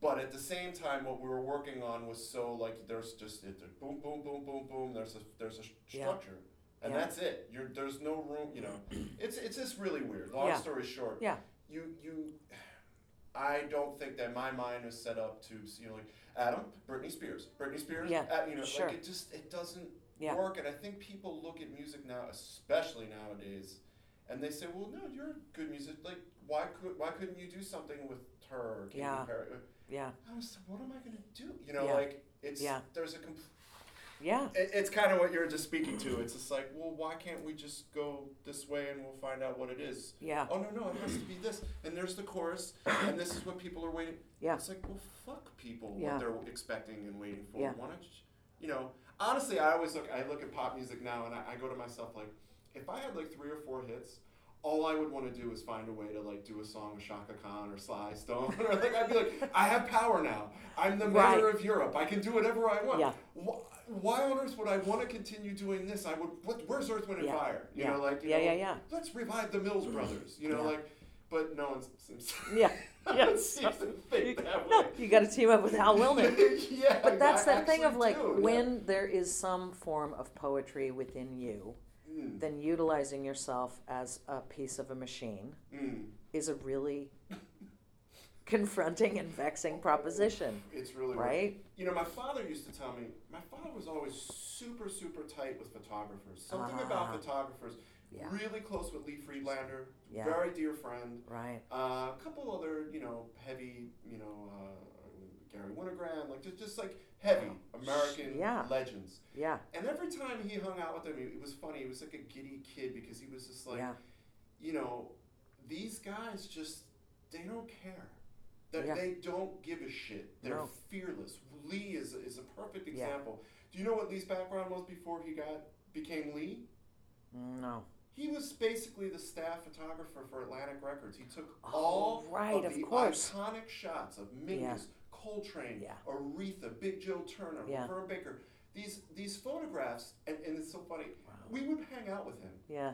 but at the same time, what we were working on was so like there's just it, there's boom, boom, boom, boom, boom. There's a there's a Yeah. structure, and Yeah. that's it. You're there's no room. You know, [CLEARS THROAT] it's it's just really weird. Long Yeah. story short, Yeah. you you. I don't think that my mind is set up to you know like Adam, Britney Spears, Britney Spears. Yeah, uh, you know, sure. like it just it doesn't work. And I think people look at music now, especially nowadays, and they say, "Well, no, you're a good music. Like, why could why couldn't you do something with her?" Katy Yeah. Perry? Yeah. I was, like, what am I gonna do? You know, Yeah. like it's Yeah. there's a compl- Yeah. it, it's kind of what you're just speaking to. It's just like, well, why can't we just go this way and we'll find out what it is? Yeah. Oh no, no, it has to be this, and there's the chorus, and this is what people are waiting. Yeah. It's like, well, fuck people Yeah. what they're expecting and waiting for. Yeah. Why don't you, you know? Honestly, I always look. I look at pop music now, and I, I go to myself like, if I had like three or four hits. All I would want to do is find a way to like do a song with Chaka Khan or Sly Stone, [LAUGHS] or like I'd be like, I have power now. I'm the Right. mayor of Europe. I can do whatever I want. Yeah. Why, on earth would I want to continue doing this? I would. What, where's Earth, Wind, and Yeah. Fire? You Yeah. know, like you Yeah, know, yeah, yeah. Let's revive the Mills Brothers. You know, Yeah. like, but no one seems. Yeah. no one Yes. seems to think that No, way. you got to team up with Hal Willner. [LAUGHS] yeah, But that's I that thing of like do, yeah. when there is some form of poetry within you, Mm, then utilizing yourself as a piece of a machine mm. is a really [LAUGHS] confronting and vexing proposition, It's really right? You know, my father used to tell me. My father was always super, super tight with photographers. Something Ah. about photographers. Yeah. Really close with Lee Friedlander. Yeah. Very dear friend. Right. Uh, a couple other, you know, heavy, you know, uh, Garry Winogrand, like just, just like heavy American Yeah. legends. Yeah. And every time he hung out with them, it was funny. He was like a giddy kid because he was just like, yeah. you know, these guys just they don't care. That Yeah. they don't give a shit. They're No. fearless. Lee is is a perfect example. Do you know what Lee's background was before he got became Lee? No. He was basically the staff photographer for Atlantic Records. He took Oh, all right, of of the course. iconic shots of Mingus, Coltrane, Yeah. Aretha, Big Joe Turner, Yeah. Baker. These these photographs, and, and it's so funny. Wow. We would hang out with him, Yeah.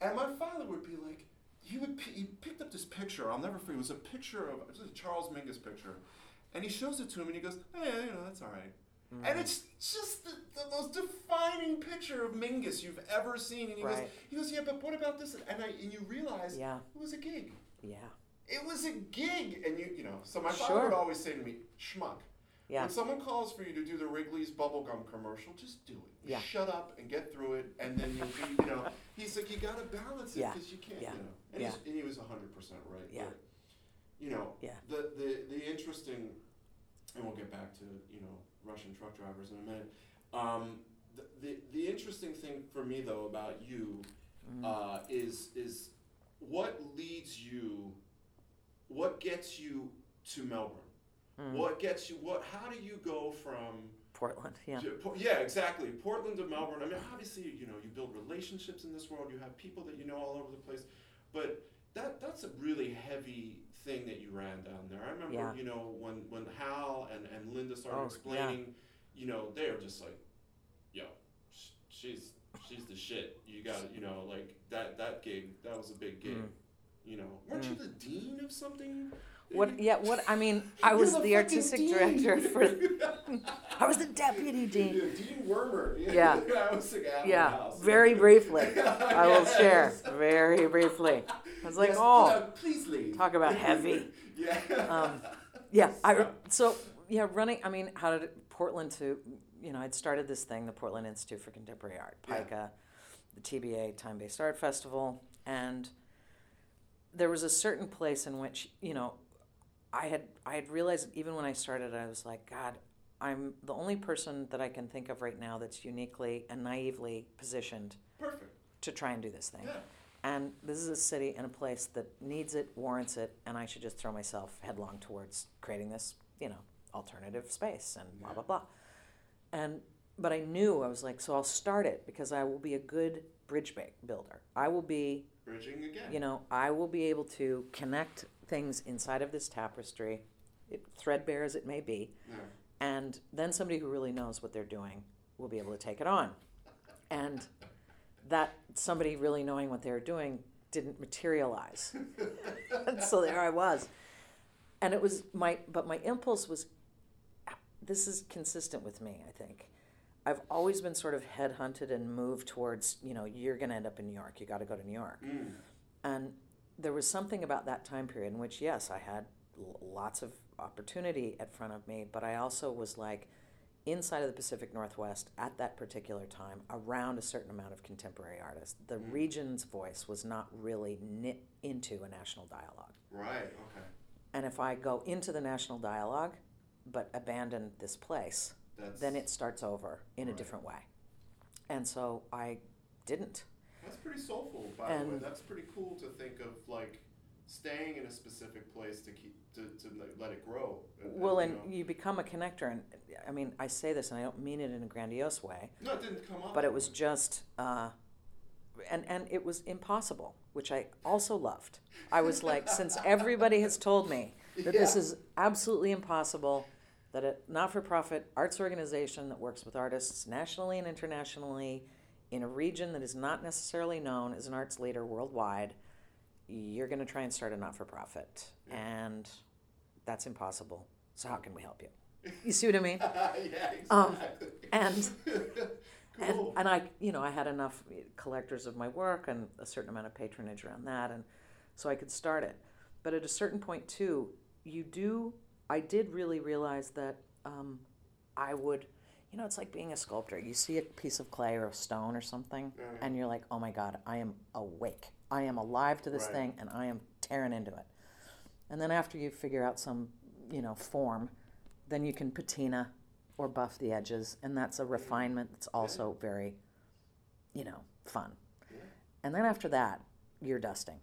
and my father would be like, he would p- he picked up this picture. I'll never forget. It was a picture of it was a Charles Mingus picture, and he shows it to him, and he goes, "Hey, you know, that's all right." Mm. And it's just the, the most defining picture of Mingus you've ever seen. And he goes, Right. he goes, yeah, but what about this? And I and you realize Yeah. it was a gig. Yeah. It was a gig, and you you know. So my father Sure. would always say to me, "Schmuck." Yeah. When someone calls for you to do the Wrigley's bubblegum commercial, just do it. Yeah. Shut up and get through it, and then you'll be, you know. He's like, you got to balance it Yeah. because you can't, Yeah. you know. And, he's, and he was hundred percent right. Yeah. But, you know, Yeah. the, the the interesting, and we'll get back to you know Russian truck drivers in a minute. Um, the, the the interesting thing for me though about you Mm. uh, is is what leads you, what gets you to Melbourne. Mm. What gets you? What? How do you go from? Portland. Yeah. to- yeah, exactly. Portland to Melbourne. I mean, obviously, you know, you build relationships in this world. You have people that you know all over the place, but that that's a really heavy thing that you ran down there. I remember, Yeah. you know, when when Hal and and Linda started Oh, yeah. explaining, you know, they were just like, yo, sh- she's she's the shit. You got you know, like that that gig. That was a big gig. Mm. You know, weren't you the dean of something? What? Yeah. What? I mean, [LAUGHS] I was the the artistic dean. director [LAUGHS] for. [LAUGHS] I was the deputy dean. Yeah, Dean Wormer. Yeah. I was like, Yeah. house. Very briefly. I will share. Very briefly. I was like, Yes, oh, uh, please leave. talk about heavy. yeah. Um, yeah. I so yeah, running. I mean, how did it, Portland to? You know, I'd started this thing, the Portland Institute for Contemporary Art, Yeah. PICA, the TBA Time Based Art Festival, and there was a certain place in which you know, I had I had realized even when I started, I was like, God, I'm the only person that I can think of right now that's uniquely and naively positioned Perfect. to try and do this thing. Yeah. And this is a city and a place that needs it, warrants it, and I should just throw myself headlong towards creating this, you know, alternative space and blah Yeah. blah blah. And but I knew I was like, so I'll start it because I will be a good bridge builder. I will be, Bridging again. you know, I will be able to connect things inside of this tapestry, it, threadbare as it may be, Yeah. and then somebody who really knows what they're doing will be able to take it on. And that somebody really knowing what they were doing didn't materialize. [LAUGHS] so there I was. And it was my, but my impulse was this is consistent with me, I think. I've always been sort of headhunted and moved towards, you know, you're going to end up in New York. You got to go to New York. Mm. And there was something about that time period in which, yes, I had l- lots of opportunity at front of me, but I also was like inside of the Pacific Northwest at that particular time around a certain amount of contemporary artists. The Mhm. region's voice was not really knit into a national dialogue. Right. Okay. And if I go into the national dialogue but abandon this place, That's. then it starts over in a different way. And so I didn't. That's pretty soulful, by the way. And- That's pretty cool to think of, like staying in a specific place to keep to, to let it grow. Well, you and know. you become a connector, and I mean, I say this, and I don't mean it in a grandiose way, no, it didn't come up. but it was just, uh, and and it was impossible, which I also loved. I was like, since everybody has told me that this [LAUGHS] is absolutely impossible, that a not-for-profit arts organization that works with artists nationally and internationally in a region that is not necessarily known as an arts leader worldwide, you're going to try and start a not-for-profit, Yeah. and that's impossible. So how can we help you? You see what I mean? [LAUGHS] yeah, Um, exactly. and- And, [LAUGHS] cool. and I, you know, I had enough collectors of my work and a certain amount of patronage around that, and so I could start it. But at a certain point, too, you do. I did really realize that um, I would. You know, it's like being a sculptor. You see a piece of clay or a stone or something, Mhm. and you're like, "Oh my God, I am awake. I am alive to this Right. thing, and I am tearing into it." And then after you figure out some, you know, form, then you can patina or buff the edges, and that's a refinement that's also very, you know, fun. Yeah. And then after that, you're dusting.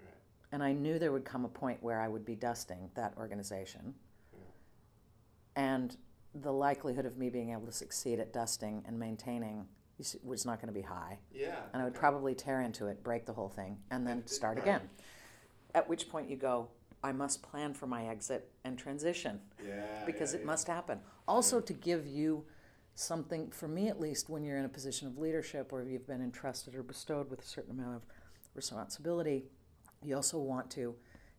Right. And I knew there would come a point where I would be dusting that organization. And the likelihood of me being able to succeed at dusting and maintaining was not going to be high. Yeah. And I would probably tear into it, break the whole thing, and then start again. At which point you go, I must plan for my exit and transition Yeah. because yeah, it yeah. must happen. Also, to give you something, for me at least, when you're in a position of leadership or you've been entrusted or bestowed with a certain amount of responsibility, you also want to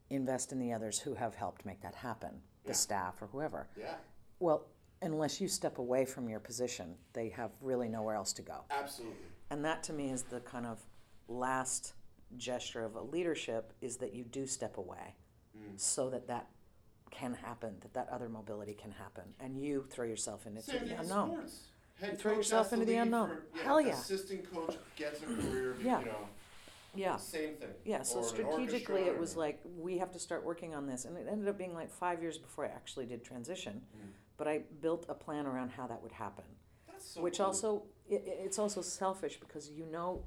invest in the others who have helped make that happen, the Yeah. staff or whoever. Yeah. Well, unless you step away from your position, they have really nowhere else to go. Absolutely. And that to me is the kind of last gesture of a leadership is that you do step away Mm. so that that can happen, that that other mobility can happen, and you throw yourself into Same the unknown. sports. Head You throw yourself into the unknown. for- Hell yeah. Assistant coach gets a career. Yeah. You know. Yeah. Same thing. Yeah, so Or an strategically, orchestra it was or- like we have to start working on this, and it ended up being like five years before I actually did transition. Mm. But I built a plan around how that would happen, That's so which cool. also it, it's also selfish because you know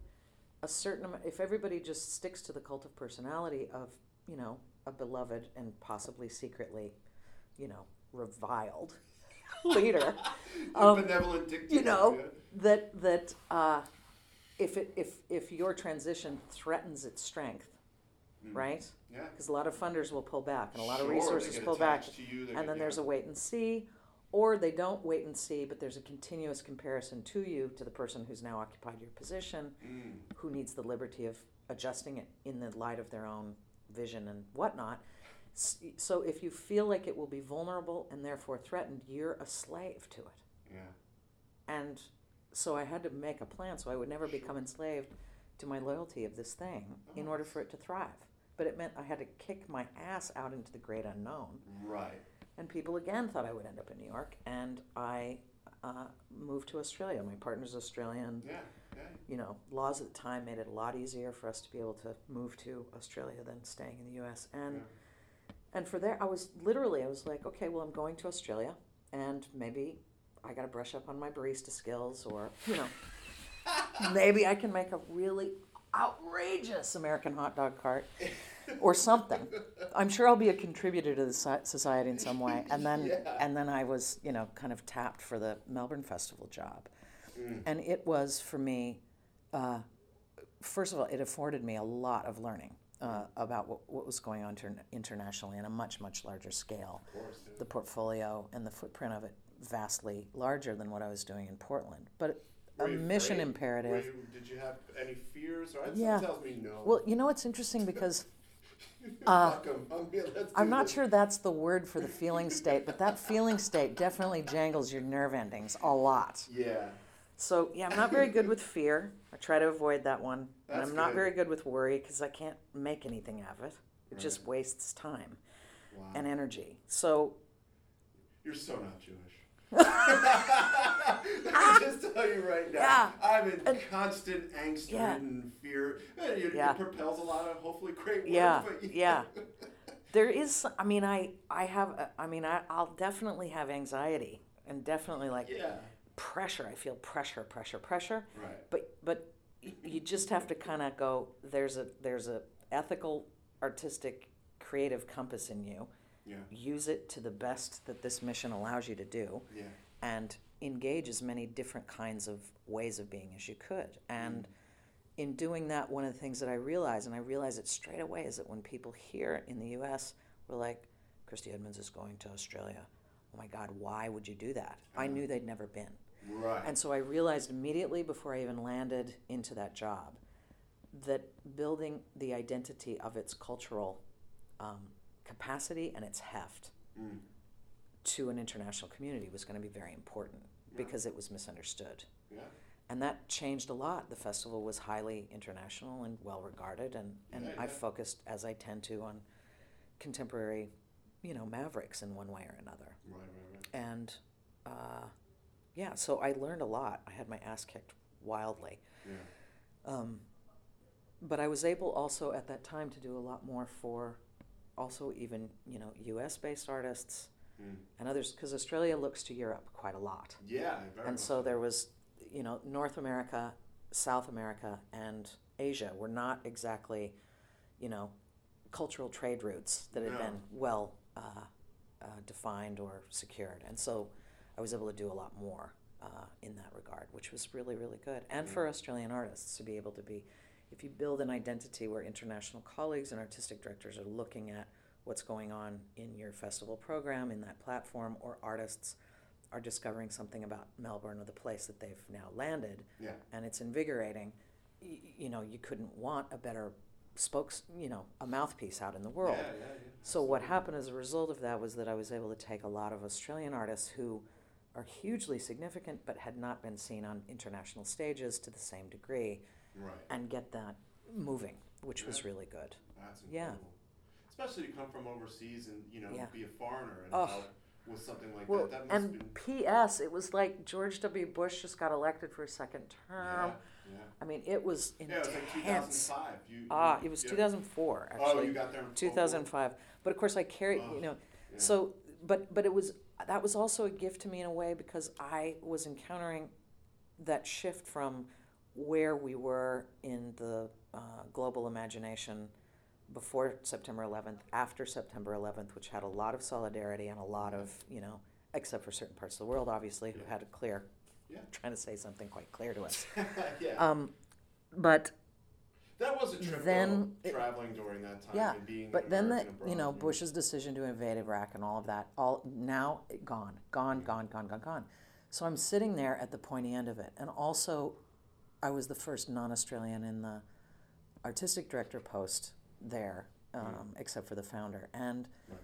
a certain amount. If everybody just sticks to the cult of personality of you know a beloved and possibly secretly, you know, reviled [LAUGHS] leader, [LAUGHS] The um, benevolent dictator. you know yeah. that that uh, if it if if your transition threatens its strength, Mm. right? Yeah. Because a lot of funders will pull back, and a lot of Sure, they resources get pull back, attached to you, they and get- then there's yeah. a wait and see, or they don't wait and see, but there's a continuous comparison to you to the person who's now occupied your position, Mm. who needs the liberty of adjusting it in the light of their own vision and whatnot. S- So if you feel like it will be vulnerable and therefore threatened, you're a slave to it. Yeah. And so I had to make a plan so I would never become enslaved to my loyalty of this thing in order for it to thrive. But it meant I had to kick my ass out into the great unknown. Right. And people again thought I would end up in New York. And I uh, moved to Australia. My partner's Australian. Yeah. Yeah. You know, laws at the time made it a lot easier for us to be able to move to Australia than staying in the US. And yeah. and for there, I was literally, I was like, okay, well, I'm going to Australia, and maybe I got to brush up on my barista skills, or you know, maybe I can make a really outrageous American hot dog cart, or something. I'm sure I'll be a contributor to the society in some way. And then, Yeah. and then I was, you know, kind of tapped for the Melbourne Festival job, Mm. and it was for me. Uh, first of all, it afforded me a lot of learning uh, about what, what was going on inter- internationally on a much, much larger scale. Of course. yeah. The portfolio and the footprint of it vastly larger than what I was doing in Portland. But a mission afraid? imperative. You, did you have any fears? Or Yeah. Tells me no. Well, you know what's interesting because [LAUGHS] uh, [LAUGHS] I'm, not this. sure that's the word for the feeling state, but that feeling state definitely jangles your nerve endings a lot. Yeah. So, yeah, I'm not very good with fear. I try to avoid that one. and I'm not good. very good with worry because I can't make anything out of it. It just wastes time Wow. and energy. So, You're so not Jewish. Let me just tell you right now. Yeah. I'm in And- constant angst Yeah. ridden fear. And It, Yeah. it propels a lot of hopefully great work. Yeah, yeah. [LAUGHS] there is, I mean, I, I have, uh, I mean, I, I'll definitely have anxiety and definitely like pressure. I feel pressure, pressure, pressure. Right. But, but you just have to kind of go, there's a, there's a ethical, artistic, creative compass in you. Yeah. Use it to the best that this mission allows you to do. Yeah. and engage as many different kinds of ways of being as you could. And in doing that, one of the things that I realized, and I realized it straight away, is that when people here in the US were like, Kristy Edmunds is going to Australia. Oh my God, why would you do that? I knew they'd never been. Right. And so I realized immediately before I even landed into that job that building the identity of its cultural um, capacity and its heft Mm. to an international community was going to be very important because it was misunderstood. Yeah. And that changed a lot. The festival was highly international and well regarded, and, and Yeah, I focused, as I tend to, on contemporary you know, mavericks in one way or another. Right, right, right. And uh, yeah, so I learned a lot. I had my ass kicked wildly. Yeah. Um, but I was able also at that time to do a lot more for also even, you know, US based artists Mm. and others, because Australia looks to Europe quite a lot. Yeah, very And much so there was, you know, North America, South America, and Asia were not exactly, you know, cultural trade routes that had No. been well uh, uh, defined or secured. And so I was able to do a lot more uh, in that regard, which was really, really good. And for Australian artists to be able to be, if you build an identity where international colleagues and artistic directors are looking at what's going on in your festival program, in that platform, or artists are discovering something about Melbourne or the place that they've now landed, Yeah. and it's invigorating. Y- you know, you couldn't want a better spokes, you know, a mouthpiece out in the world. Yeah, yeah, yeah. So what happened as a result of that was that I was able to take a lot of Australian artists who are hugely significant but had not been seen on international stages to the same degree Right. and get that moving, which was Yeah. really good. That's Yeah. incredible. Especially to come from overseas and you know Yeah. be a foreigner and Oh. help with something like Well, that. That must have and been. P.S. It was like George W. Bush just got elected for a second term. Yeah, yeah. I mean, it was Yeah, it was like intense. 2005. You, ah, you- it was yeah. 2004 Oh, actually. you got there. in 2005. But of course, I carried, Oh, you know, yeah. so, but, but it was, that was also a gift to me in a way because I was encountering that shift from where we were in the uh, global imagination before September 11th, after September 11th, which had a lot of solidarity and a lot of, you know, except for certain parts of the world, obviously, who had a clear, Yeah. trying to say something quite clear to us. [LAUGHS] yeah. Um, but that was a trip then though, it- traveling during that time Yeah, and being But then the American you know yeah. Bush's decision to invade Iraq and all of that, all now gone, gone, gone, gone, gone, gone. So I'm sitting there at the pointy end of it, and also, I was the first non-Australian in the artistic director post there, um, except for the founder. And Right.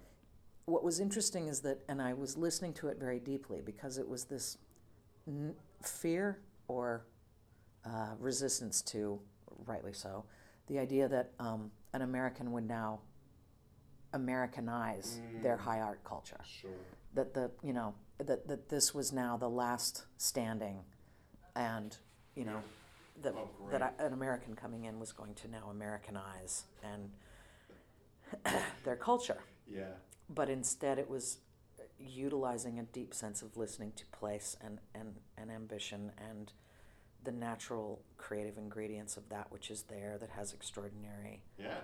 what was interesting is that, and I was listening to it very deeply because it was this n- fear or uh, resistance to, rightly so, the idea that um, an American would now Americanize their Mm. high art culture. Sure. That the you know that that this was now the last standing, and you know that Oh, that. I, an American coming in was going to now Americanize and [COUGHS] their culture Yeah. but instead it was utilizing a deep sense of listening to place and, and, and ambition and the natural creative ingredients of that which is there that has extraordinary Yeah.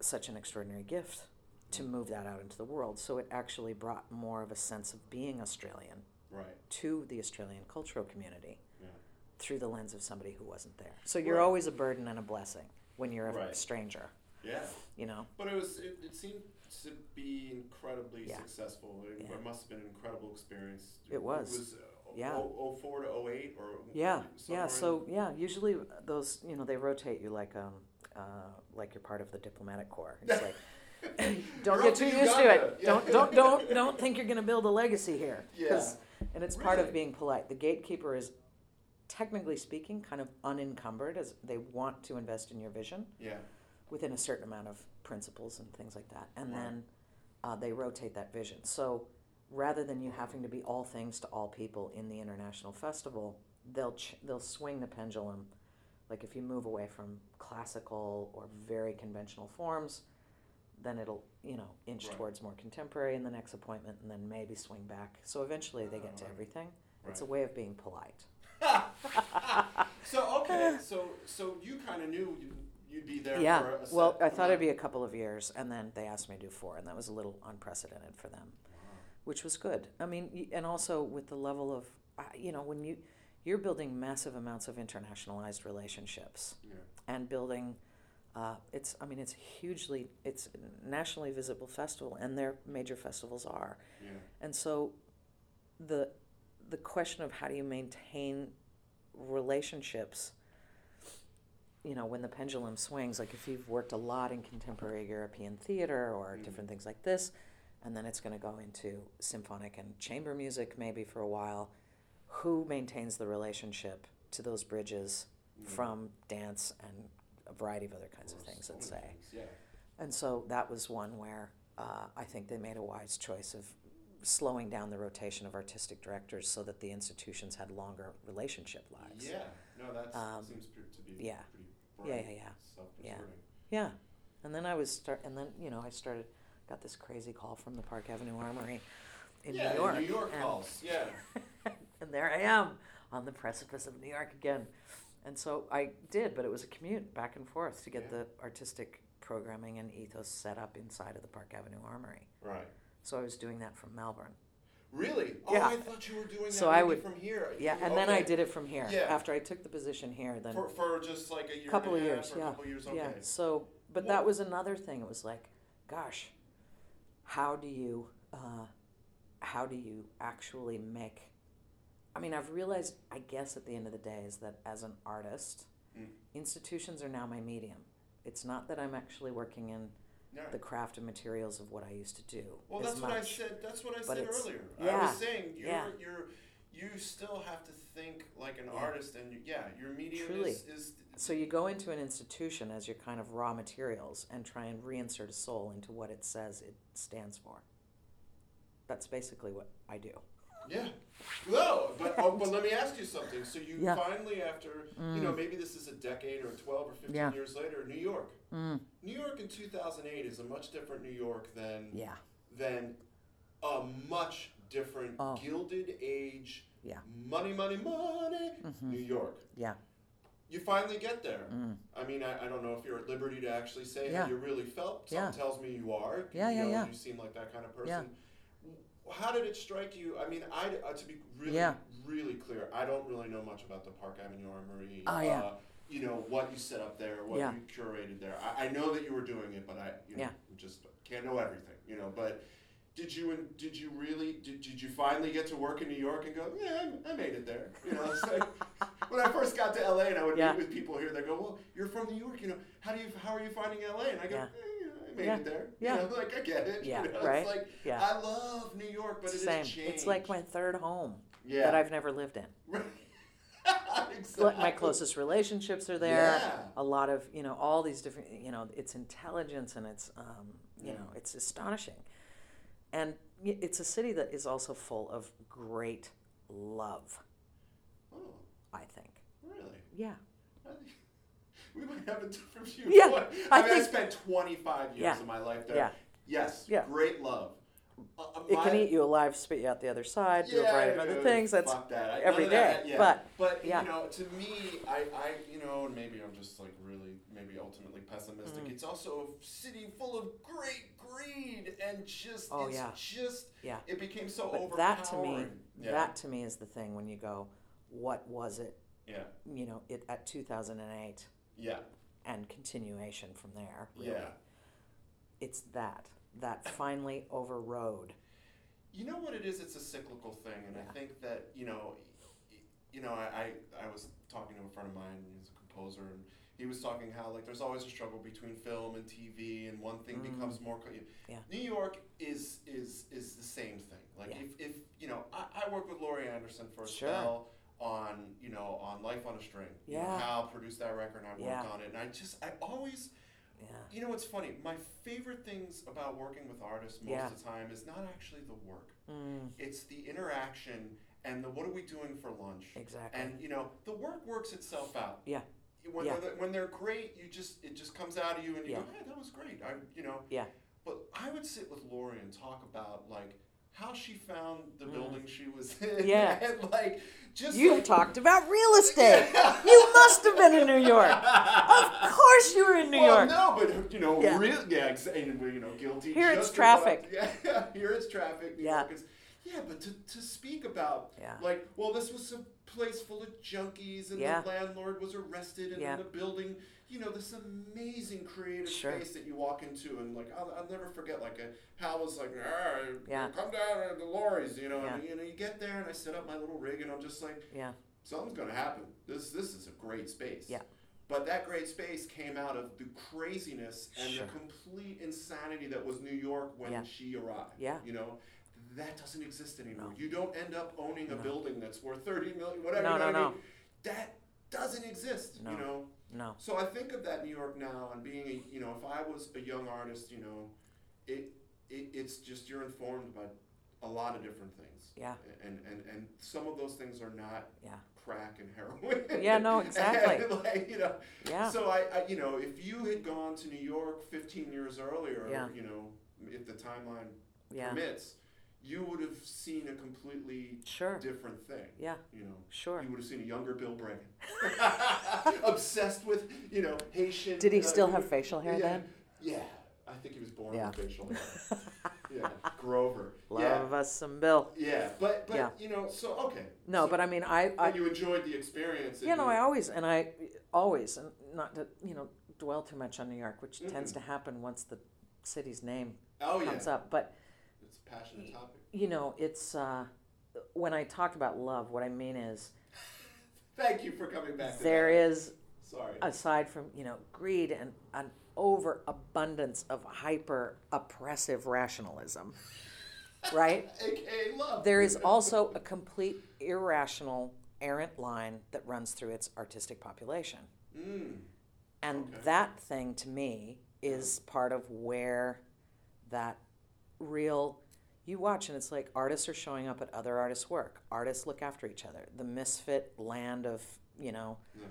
such an extraordinary gift to mm-hmm. move that out into the world so it actually brought more of a sense of being australian Right. to the australian cultural community. Through the lens of somebody who wasn't there so you're Right. always a burden and a blessing when you're a Right. stranger Yeah. you know But it was it, it seemed to be incredibly Yeah. successful. It, Yeah. it must have been an incredible experience. It was. It was uh, Yeah. Oh, 04 to 08 or Yeah, yeah. So yeah, usually those you know they rotate you like um uh like you're part of the diplomatic corps. It's like [LAUGHS] don't You're get too used to it. Yeah. Don't don't don't don't think you're gonna build a legacy here. [LAUGHS] Yeah. and it's part of being polite. The gatekeeper is technically speaking kind of unencumbered as they want to invest in your vision yeah. within a certain amount of principles and things like that. And Right. then uh, they rotate that vision. So rather than you having to be all things to all people in the international festival, they'll ch- they'll swing the pendulum. Like if you move away from classical or very conventional forms, then it'll you know inch Right. towards more contemporary in the next appointment, and then maybe swing back. So eventually they get to Right. everything. It's a way of being polite. So okay, so so you kind of knew you'd, you'd be there. yeah. For a Well, I thought it'd be a couple of years, and then they asked me to do four, and that was a little unprecedented for them. which was good. I mean, and also with the level of, uh, you know, when you you're building massive amounts of internationalized relationships Yeah. and building, uh, it's I mean, it's hugely it's nationally visible festival, and their major festivals are, Yeah. and so the the question of how do you maintain relationships you know when the pendulum swings like if you've worked a lot in contemporary european theater or Mhm. different things like this and then it's going to go into symphonic and chamber music maybe for a while who maintains the relationship to those bridges Mhm. from dance and a variety of other kinds of things let's say Yeah. and so that was one where uh, I think they made a wise choice of slowing down the rotation of artistic directors so that the institutions had longer relationship lives. Yeah, no, that Um, seems to be yeah. pretty Yeah, bright, yeah, yeah. Yeah, and then I was start, and then you know I started, got this crazy call from the Park Avenue Armory in yeah, New York. New York and, calls. Yeah, [LAUGHS] and there I am on the precipice of New York again, and so I did, but it was a commute back and forth to get Yeah. the artistic programming and ethos set up inside of the Park Avenue Armory. right. So I was doing that from Melbourne. Really? Oh, Yeah. I thought you were doing that So I would- from here. Yeah, and then I did it from here Yeah. after I took the position here. Then for, for just like a year couple of a years, yeah, a couple of years. Okay. yeah. So, but Well- that was another thing. It was like, gosh, how do you, uh, how do you actually make? I mean, I've realized, I guess, at the end of the day, is that as an artist, Mm. institutions are now my medium. It's not that I'm actually working in Yeah. the craft and materials of what I used to do. Well, that's what I much. said. That's what I But said earlier. I yeah, was saying you're yeah. you're you still have to think like an Yeah. artist, and you, yeah, your medium Truly. is, is So you go into an institution as your kind of raw materials and try and reinsert a soul into what it says it stands for. That's basically what I do. yeah. No, but oh, but let me ask you something. So you Yeah. finally, after you know, mm. maybe this is a decade or twelve or fifteen Yeah. years later, New York. Mm. New York in two thousand eight is a much different New York than Yeah. than a much different Oh. gilded age, Yeah. money, money, money, Mhm. New York. Yeah. You finally get there. Mm. I mean, I, I don't know if you're at liberty to actually say Yeah. how you really felt. Something Yeah. tells me you are. Yeah, you yeah, know, yeah. You seem like that kind of person. Yeah. How did it strike you? I mean, I uh, to be really, really clear, I don't really know much about the Park Avenue Armory. Oh, yeah. You know what you set up there, what Yeah. you curated there. I, I know that you were doing it, but I, you know, Yeah. just can't know everything. You know, but did you and did you really did, did you finally get to work in New York and go, yeah, I, I made it there. You know, it's like [LAUGHS] when I first got to LA and I would Yeah. meet with people here, they go, well, you're from New York. You know, how do you how are you finding LA? And I go, Yeah. eh, I made Yeah. it there. Yeah. You know, [LAUGHS] like I get it. Yeah, You know, right. It's like Yeah. I love New York, but it Same. has changed. It's like my third home yeah. that I've never lived in. [LAUGHS] [LAUGHS] exactly. My closest relationships are there. Yeah. A lot of you know all these different you know its intelligence and its um, you know it's astonishing, and it's a city that is also full of great love. Oh, I think. really? Yeah. Think [LAUGHS] We might have a different view. Yeah, I I mean, I think- spent 25 years Yeah. of my life there. Yeah. Yes. Yeah. Great love. Uh, uh, It can eat you alive, spit you out the other side, do a variety of other things. That's that. Every that, day, yeah. but, but yeah. you know, to me, I, I, you know, and maybe I'm just like really, maybe ultimately pessimistic. Mm. It's also a city full of great greed and just, Oh, it's yeah. just, Yeah. it became so But overpowering. that to me, yeah. that to me is the thing when you go, what was it? yeah, You know, it at 2008 yeah, and continuation from there. Really. yeah. It's that that finally overrode. You know what it is? It's a cyclical thing, and Yeah. I think that you know, you know, I, I I was talking to a friend of mine. He's a composer, and he was talking how like there's always a struggle between film and TV, and one thing Mm. becomes more. Co- Yeah. New York is is is the same thing. Like Yeah. if, if you know, I, I worked with Laurie Anderson for a Sure. spell on you know on Life on a String. You know, Yeah. Hal produced that record, and I worked Yeah. on it, and I just I always. Yeah. You know what's funny? My favorite things about working with artists most Yeah. of the time is not actually the work. Mm, It's the interaction and the what are we doing for lunch? exactly. And you know, the work works itself out. Yeah. When Yeah. they're when they're great, you just it just comes out of you and you Yeah. go, hey, that was great. I you know. Yeah. But I would sit with Laurie and talk about like how she found the Mm. building she was [LAUGHS] in. Yeah. and like just you like, talked about real [LAUGHS] estate. you must have been in New York. Of course, you were in New well, York. no, but you know, Yeah. real, yeah, exa- and, you know, guilty. Here it's about- traffic. [LAUGHS] Yeah, here it's traffic. New Yeah. York is, yeah, but to, to speak about Yeah. like, well, this was a place full of junkies, and Yeah. the landlord was arrested, and Yeah. the building, you know, this amazing creative Sure. space that you walk into, and like, I'll, I'll never forget, like, a, Hal was like, "Ah, Yeah. come down to the lorries, you know, and you know, you get there, and I set up my little rig, and I'm just like, Yeah. something's gonna happen. This this is a great space. Yeah. But that great space came out of the craziness and Sure. the complete insanity that was New York when Yeah. she arrived. Yeah. You know, that doesn't exist anymore. No. You don't end up owning a building that's worth thirty million, whatever. No, you know no, what I no. mean? That doesn't exist. No. You know. No. So I think of that New York now and being a you know, if I was a young artist, you know, it it, it's just you're informed by a lot of different things. Yeah. And and and some of those things are not Yeah. crack and heroin. Yeah, no, [LAUGHS] exactly. And, [LAUGHS] like, you know. Yeah. So I, I, you know, if you had gone to New York 15 years earlier, Yeah. you know, if the timeline Yeah. permits, you would have seen a completely Sure. different thing. Yeah. You know. Sure. You would have seen a younger Bill Bragin, [LAUGHS] obsessed with you know Haitian. Did he uh, still have facial hair yeah, then? Yeah, I think he was born Yeah. with facial hair. [LAUGHS] yeah, Grover. Love us some Bill. Yeah, yeah, but but Yeah. you know, so okay. No, so, but I mean, I, I but you enjoyed the experience. you know, I always and I always and not to you know dwell too much on New York, which tends Mhm. to happen once the city's name oh yeah, comes up. But passionate topic. you know, it's uh, when I talk about love, what I mean is [LAUGHS] Thank you for coming back. There is Sorry. aside from you know greed and an overabundance of hyper oppressive rationalism, [LAUGHS] right? AKA love. There is also a complete irrational, errant line that runs through its artistic population. Mm. And Okay. that thing to me is part of where that real you watch and it's like artists are showing up at other artists' work. Artists look after each other. The misfit land of, you know, Yeah.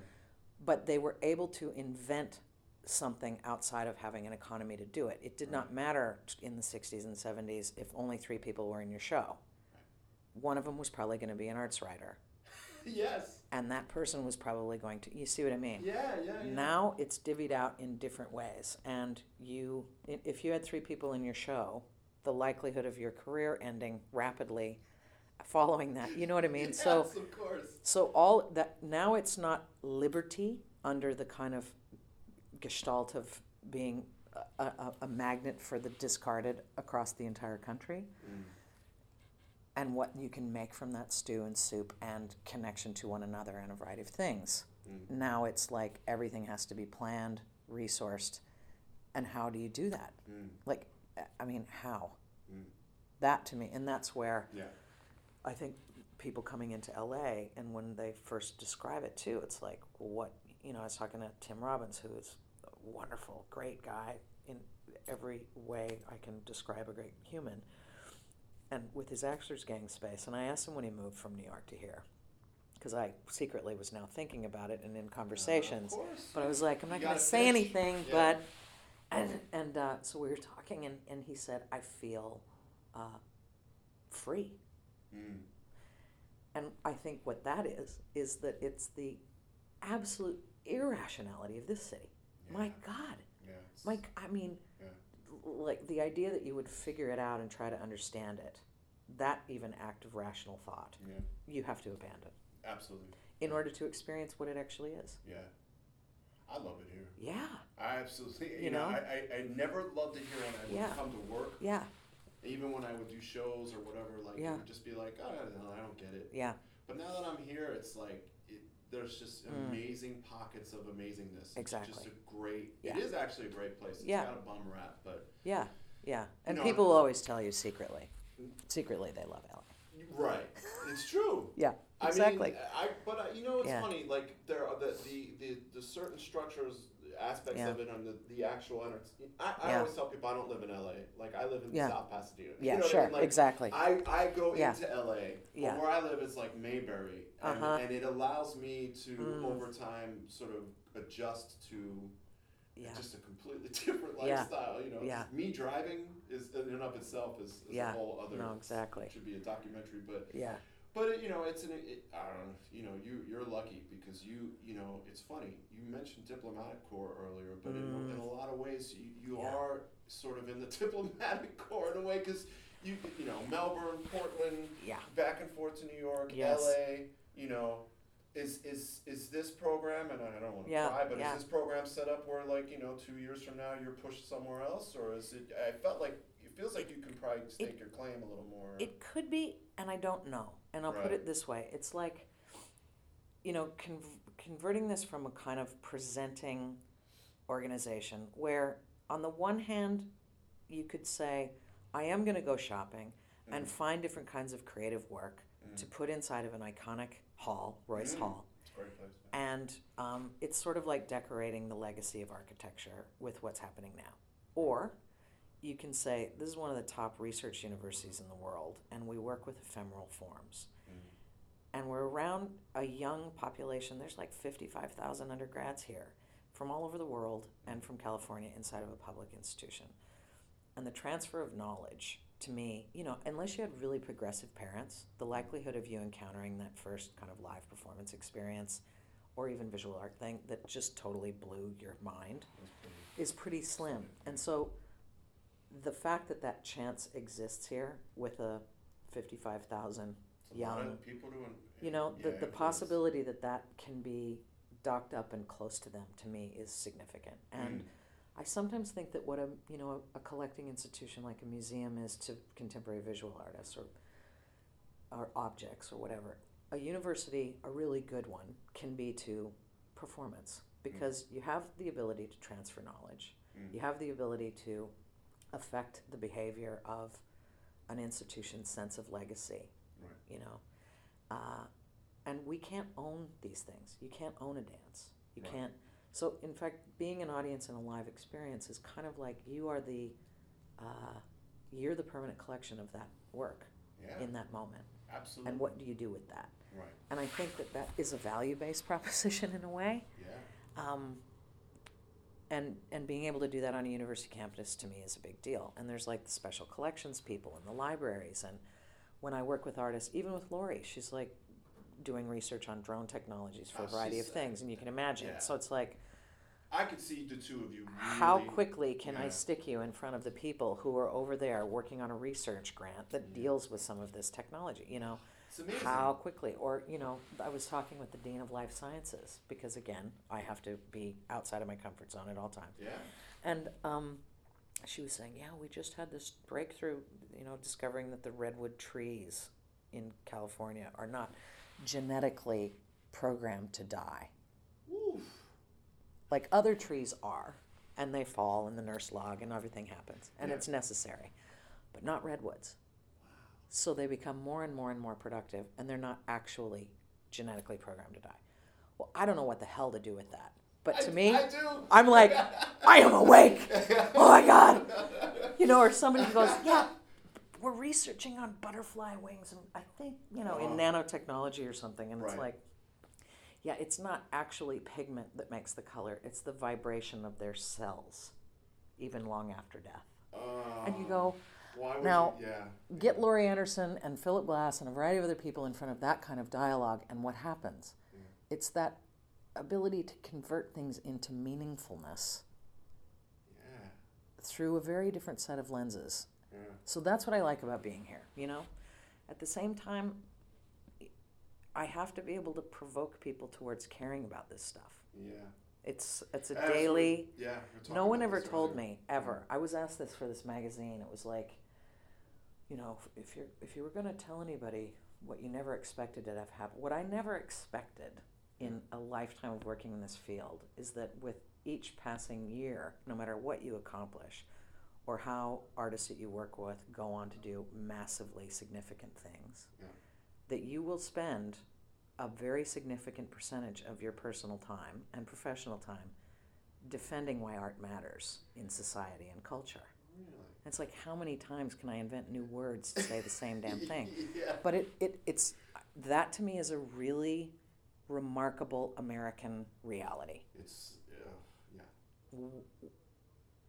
but they were able to invent something outside of having an economy to do it. It did not matter in the 60s and 70s if only three people were in your show. One of them was probably going to be an arts writer, [LAUGHS] Yes. and that person was probably going to, you see what I mean? Yeah, yeah, yeah. Now it's divvied out in different ways, and you, if you had three people in your show, the likelihood of your career ending rapidly following that, you know what I mean? yes, So, of course. so all that now it's not liberty under the kind of gestalt of being a, a, a magnet for the discarded across the entire country, Mm. and what you can make from that stew and soup and connection to one another and a variety of things. Mm. Now it's like everything has to be planned, resourced, and how do you do that? Mm. Like, I mean, how? Mm. That to me, and that's where Yeah. I think people coming into LA and when they first describe it too, it's like, what, you know, I was talking to Tim Robbins, who is a wonderful, great guy in every way I can describe a great human, and with his Actors Gang space. And I asked him when he moved from New York to here, because I secretly was now thinking about it and in conversations. of course. But I was like, I'm not going to say anything, Yeah. but. And, and uh, so we were talking, and, and he said, I feel uh, free. Mm. And I think what that is, is that it's the absolute irrationality of this city. My God. Yeah. g- I mean, Yeah. like the idea that you would figure it out and try to understand it, that even act of rational thought, Yeah. you have to abandon Absolutely. in order to experience what it actually is. Yeah. I love it here. Yeah. I absolutely. You, You know, know? I, I, I never loved it here when I would Yeah. come to work. Yeah. Even when I would do shows or whatever, like Yeah. it would just be like, oh, no, I don't get it. Yeah. But now that I'm here, it's like it, there's just Mm. amazing pockets of amazingness. It's Exactly. just a great. Yeah. It is actually a great place. It's Yeah. got a bum rap, but Yeah. Yeah. And know, people will always tell you secretly. Secretly, they love LA. right, it's true. Yeah. Exactly. I mean, I but I, you know, it's Yeah. funny. Like there are the the, the, the certain structures, aspects Yeah. of it, on the the actual entertainment. I, I Yeah. always tell people I don't live in LA. Like I live in Yeah. South Pasadena. yeah, you know what I sure. mean? Like, exactly. I, I go into LA, Yeah. but where I live is like Mayberry, and, Uh-huh. and it allows me to Mm. over time sort of adjust to just a completely [LAUGHS] different Yeah. lifestyle. You know, Yeah. me driving is in and of itself is, is a whole other. No, exactly. Should be a documentary, but yeah. But it, you know, it's an it, I don't know. You know, you you're lucky because you you know it's funny. You mentioned diplomatic corps earlier, but in, in a lot of ways, you, you Mm. Yeah. are sort of in the [LAUGHS] diplomatic corps in a way because you you know Melbourne, Portland, Yeah. back and forth to New York, Yes. L.A. You know. Is, is is this program and I don't want to Yeah, cry, but yeah. is this program set up where like you know two years from now you're pushed somewhere else, or is it? I felt like it feels like you can probably stake your claim a little more. It could be, and I don't know. And I'll put it this way: it's like, you know, conv- converting this from a kind of presenting organization, where on the one hand, you could say, I am going to go shopping and Mm. find different kinds of creative work to put inside of an iconic hall, Royce Mm. Hall. And um, it's sort of like decorating the legacy of architecture with what's happening now. Or you can say this is one of the top research universities in the world, and we work with ephemeral forms. Mm-hmm. And we're around a young population. There's like 55,000 undergrads here from all over the world and from California inside of a public institution. And the transfer of knowledge to me, you know, unless you had really progressive parents, the likelihood of you encountering that first kind of live performance experience or even visual art thing that just totally blew your mind is pretty slim. And so the fact that that chance exists here with a 55,000 It's a lot young, of people doing. you know, yeah, the, the possibility that that can be docked up and close to them to me is significant. And Mm. I sometimes think that what a you know a, a collecting institution like a museum is to contemporary visual artists or or objects or whatever, a university, a really good one, can be to performance because you have the ability to transfer knowledge. Mm. You have the ability to affect the behavior of an institution's sense of legacy. Right. You know, uh, and we can't own these things. You can't own a dance. You Right. can't. So, in fact, being an audience in a live experience is kind of like you are the, uh, you're the permanent collection of that work Yeah. in that moment. absolutely. And what do you do with that? Right. And I think that that is a value-based [LAUGHS] proposition in a way. Yeah. Um, and and being able to do that on a university campus to me is a big deal. And there's like the special collections people and the libraries. And when I work with artists, even with Laurie, she's like doing research on drone technologies for Oh, a variety of things, and you can imagine. yeah. So it's like, I could see the two of you. Really, how quickly can I stick you in front of the people who are over there working on a research grant that Yeah. deals with some of this technology? You know. How quickly or you know i was talking with the dean of life sciences because again i have to be outside of my comfort zone at all times Yeah. and um, she was saying yeah we just had this breakthrough you know discovering that the redwood trees in california are not genetically programmed to die Woo. like other trees are and they fall in the nurse log and everything happens and Yeah. it's necessary but not redwoods so they become more and more and more productive and they're not actually genetically programmed to die well i don't know what the hell to do with that but I- to me I do. i'm like i am awake oh my god you know or somebody goes yeah we're researching on butterfly wings and i think you know in Oh. nanotechnology or something and it's like yeah, it's not actually pigment that makes the color, it's the vibration of their cells, even long after death. And you go, Why would now, you, yeah. get Laurie Anderson and Philip Glass and a variety of other people in front of that kind of dialogue, and what happens? Yeah. It's that ability to convert things into meaningfulness Yeah. through a very different set of lenses. Yeah. So that's what I like about being here, you know? At the same time, I have to be able to provoke people towards caring about this stuff. Yeah. It's it's a we- daily Yeah. we were talking No one ever told earlier. me ever. I was asked this for this magazine. It was like, you know, if you're if you were going to tell anybody what you never expected to have happen, what I never expected in mm. a lifetime of working in this field is that with each passing year, no matter what you accomplish, or how artists that you work with go on to do massively significant things, Yeah. that you will spend a very significant percentage of your personal time and professional time defending why art matters in society and culture. It's like how many times can I invent new words to say the same damn thing? [LAUGHS] yeah. But it, it it's that to me is a really remarkable American reality. It's yeah. W-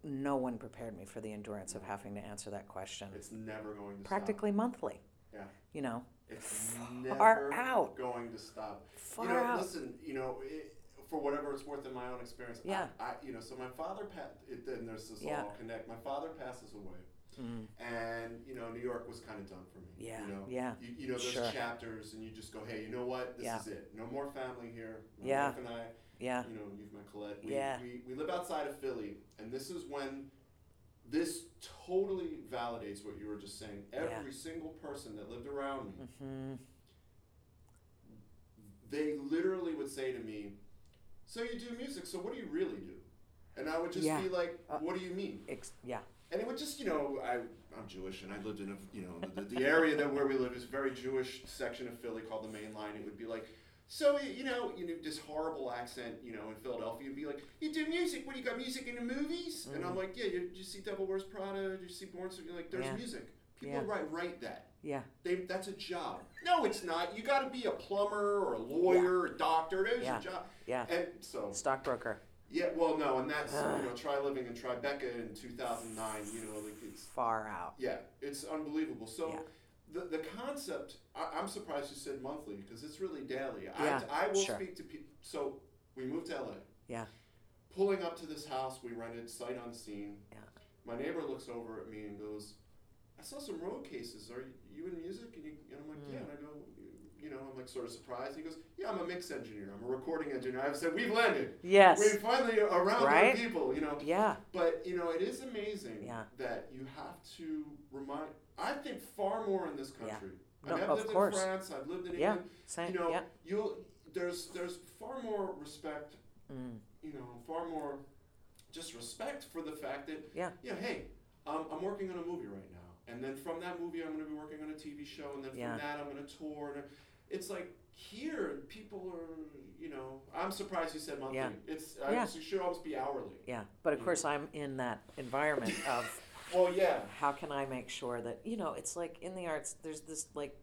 No one prepared me for the endurance of having to answer that question It's never going to practically monthly. Yeah. You know. It's far never out. going to stop. far you know, out. listen. You know, it, for whatever it's worth in my own experience. Yeah. I, I you know, so my father passed. And there's this Yeah. all connect. My father passes away, Mm, and you know, New York was kind of done for me. yeah, You know. yeah, You, you know those Sure. chapters, and you just go, hey, you know what? This Yeah. is it. No more family here. My Yeah. wife and I, yeah, you know, you've met Colette. We, Yeah. we, we live outside of Philly, and this is when this totally validates what you were just saying. Every single person that lived around me, hmm they literally would say to me, "So you do music? So what do you really do?" And I would just Yeah. be like, Uh, "What do you mean?" Ex- yeah, And it would just, you know, I I'm Jewish, and I lived in a, you know, the, the area that where we live is a very Jewish section of Philly called the Main Line. It would be like, So you know, you know, this horrible accent, you know, in Philadelphia, you'd be like, "You do music? What do you got music in the movies?" And I'm like, "Yeah, you, you see Devil Wears Prada? You see Born?" So you're like, "There's Yeah. music. People Yeah. write write that. Yeah. They that's a job. No, it's not. You got to be a plumber or a lawyer or a doctor. It is Yeah. a job. Yeah. And so Stockbroker. yeah, well, no, and that's Ugh. you know, try living in Tribeca in 2009. You know, like it's Far out. yeah, it's unbelievable. So Yeah. the the concept, I, I'm surprised you said monthly because it's really daily. Yeah, I, I will sure. speak to people. So we moved to LA. Yeah. Pulling up to this house we rented sight unseen. Yeah. My neighbor looks over at me and goes, "I saw some road cases. Are you in music?" And, you, and I'm like, Mm. "Yeah." And I go, "You know," I'm like sort of surprised. He goes, "Yeah, I'm a mix engineer. I'm a recording engineer." I said, "We've landed. Yes. We're finally around Right? people." You know. Yeah. But you know, it is amazing Yeah. that you have to remind. I think far more in this Yeah. country. No, I mean, I've of lived course. in France. I've lived in Yeah. England. Same. You know, yeah. you'll there's there's far more respect. Mm. You know, far more just respect for the fact that Yeah. yeah, hey, um, I'm working on a movie right now, and then from that movie, I'm going to be working on a TV show, and then Yeah. from that, I'm going to tour. And it's like here, people are. You know, I'm surprised you said monthly. Yeah. It's I, Yeah. it should almost be hourly. Yeah. But of course, I'm in that environment [LAUGHS] of Well, yeah. how can I make sure that you know it's like in the arts there's this like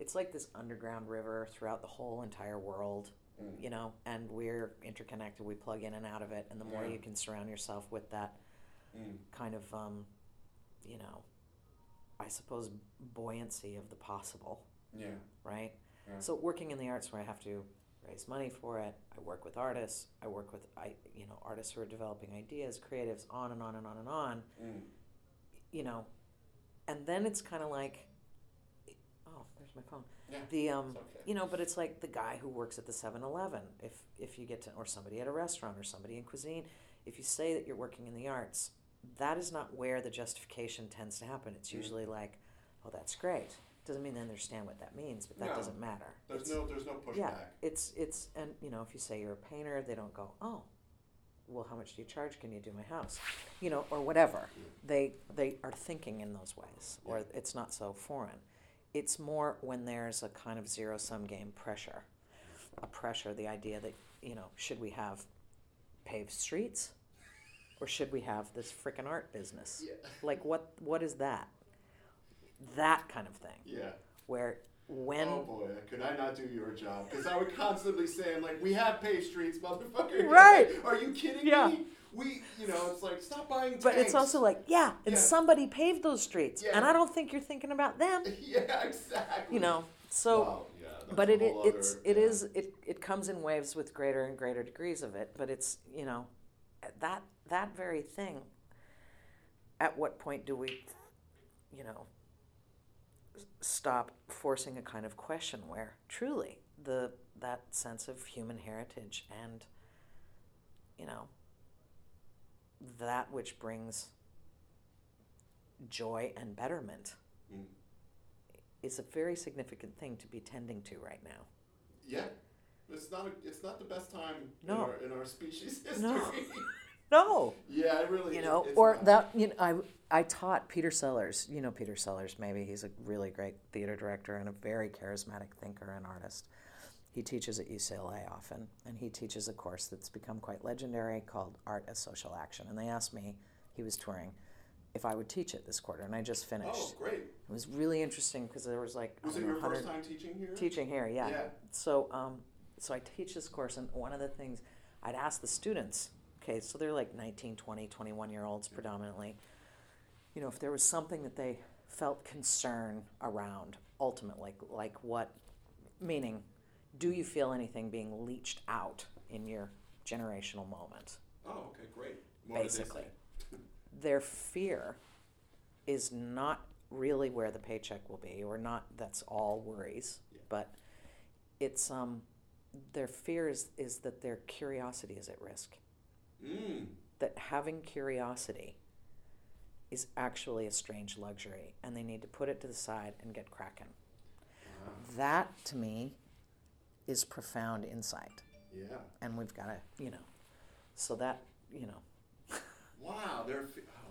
it's like this underground river throughout the whole entire world Mm. you know and we're interconnected we plug in and out of it and the more Yeah. you can surround yourself with that Mm. kind of um, you know I suppose buoyancy of the possible Yeah. right Yeah. so working in the arts where I have to raise money for it I work with artists I work with I you know artists who are developing ideas creatives on and on and on and on Mm. you know, and then it's kind of like, oh, there's my phone. Yeah. The um, okay. you know, but it's like the guy who works at the 7-Eleven. If if you get to, or somebody at a restaurant, or somebody in cuisine, if you say that you're working in the arts, that is not where the justification tends to happen. It's Mm. usually like, oh, that's great. Doesn't mean they understand what that means, but that No. doesn't matter. There's It's- no there's no pushback. yeah, it's it's and you know if you say you're a painter, they don't go, oh, well, how much do you charge? Can you do my house? You know, or whatever. They they are thinking in those ways, or it's not so foreign. It's more when there's a kind of zero sum game pressure, a pressure, the idea that you know, should we have paved streets, or should we have this frickin' art business? Yeah. Like what what is that? That kind of thing, Yeah. where when oh boy, could I not do your job? Because I would constantly say, I'm like, we have paved streets, motherfucker. [LAUGHS] Right. Are you kidding Yeah. me? We, you know, it's like, stop buying But it's also like, yeah, and Yeah. somebody paved those streets, and I don't think you're thinking about them. [LAUGHS] yeah, exactly. You know, so. Wow, yeah, But it, it it's other- it yeah. is it, it comes in waves with greater and greater degrees of it. But it's you know, that that very thing. At what point do we, you know, stop forcing a kind of question where truly the that sense of human heritage and, you know, that which brings joy and betterment Mm. is a very significant thing to be tending to right now. Yeah. It's not. A, it's not the best time No. in, our, in our species history. [LAUGHS] No. No, yeah, it really. you know, or not. that you know, I I taught Peter Sellers. You know Peter Sellers, maybe he's a really great theater director and a very charismatic thinker and artist. He teaches at UCLA often, and he teaches a course that's become quite legendary called Art as Social Action. And they asked me, he was touring, if I would teach it this quarter, and I just finished. Oh, great. It was really interesting because there was like Was it know, your first time teaching here? teaching here yeah. Yeah. so um, so i teach this course and one of the things i'd ask the students okay so they're like 19 20 21 year olds predominantly you know if there was something that they felt concern around ultimately like, like what meaning do you feel anything being leached out in your generational moment Oh, okay, great. What basically [LAUGHS] their fear is not really where the paycheck will be or not that's all worries Yeah. but it's um their fear is, is that their curiosity is at risk Mm. that having curiosity is actually a strange luxury and they need to put it to the side and get cracking Wow. that to me is profound insight Yeah. and we've got to you know so that you know Wow. They're.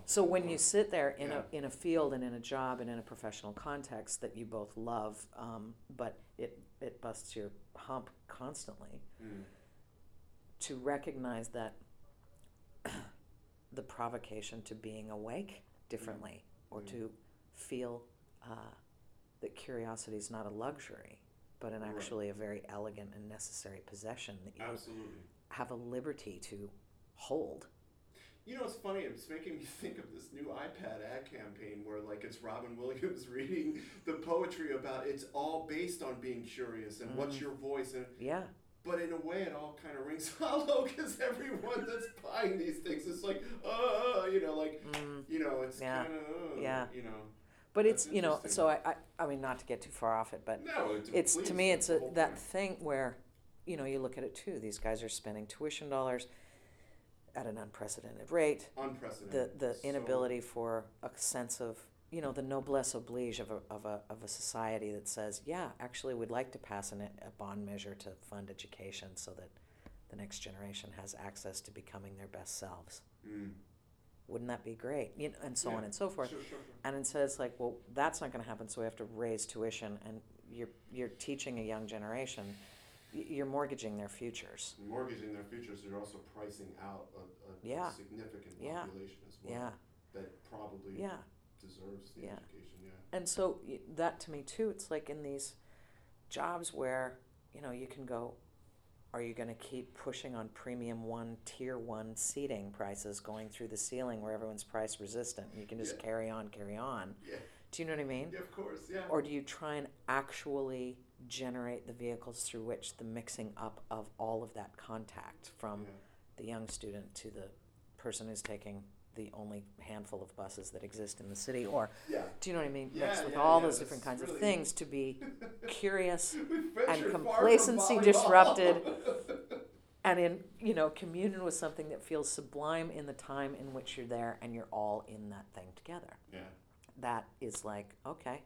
So when you sit there in a in a field and in a job and in a professional context that you both love, um, but it it busts your hump constantly, Mm. to recognize that the provocation to being awake differently or Mm. to feel uh, that curiosity is not a luxury but an Right. actually a very elegant and necessary possession that you Absolutely. have a liberty to hold You know, it's funny. It's making me [LAUGHS] think of this new iPad ad campaign where, like, it's Robin Williams [LAUGHS] reading the poetry about it's all based on being curious and what's Mhm. your voice, and yeah but in a way, it all kind of rings [LAUGHS] hollow because everyone that's buying these things is like, uh, you know, like, mm. you know, it's Yeah. kind of, uh, Yeah. you know. but it's you know so I, I i mean not to get too far off it but No, it, it's please, to me it's a, that thing where you know you look at it too these guys are spending tuition dollars at an unprecedented rate the unprecedented. the So- inability for a sense of you know the noblesse oblige of a, of a, of a society that says yeah actually we'd like to pass an, a bond measure to fund education so that the next generation has access to becoming their best selves Mm. wouldn't that be great you know, and so Yeah. on and so forth Sure, sure, sure. and instead it's like well that's not going to happen so we have to raise tuition and you're you're teaching a young generation you're mortgaging their futures Mortgaging their futures, they're also pricing out a, a Yeah. significant Yeah. population as well yeah that probably yeah deserves the Yeah. education. Yeah. and so that to me too it's like in these jobs where you know you can go are you going to keep pushing on premium one tier one seating prices going through the ceiling where everyone's price resistant and you can just Yeah. carry on carry on Yeah. do you know what i mean Yeah, of course. Yeah. or do you try and actually generate the vehicles through which the mixing up of all of that contact from yeah. the young student to the person who's taking the only handful of buses that exist in the city or yeah. do you know what i mean Yeah, mixed with all those different kinds of things to be [LAUGHS] curious We've ventured far from complacency disrupted. [LAUGHS] and in you know communion with something that feels sublime in the time in which you're there and you're all in that thing together yeah. that is like okay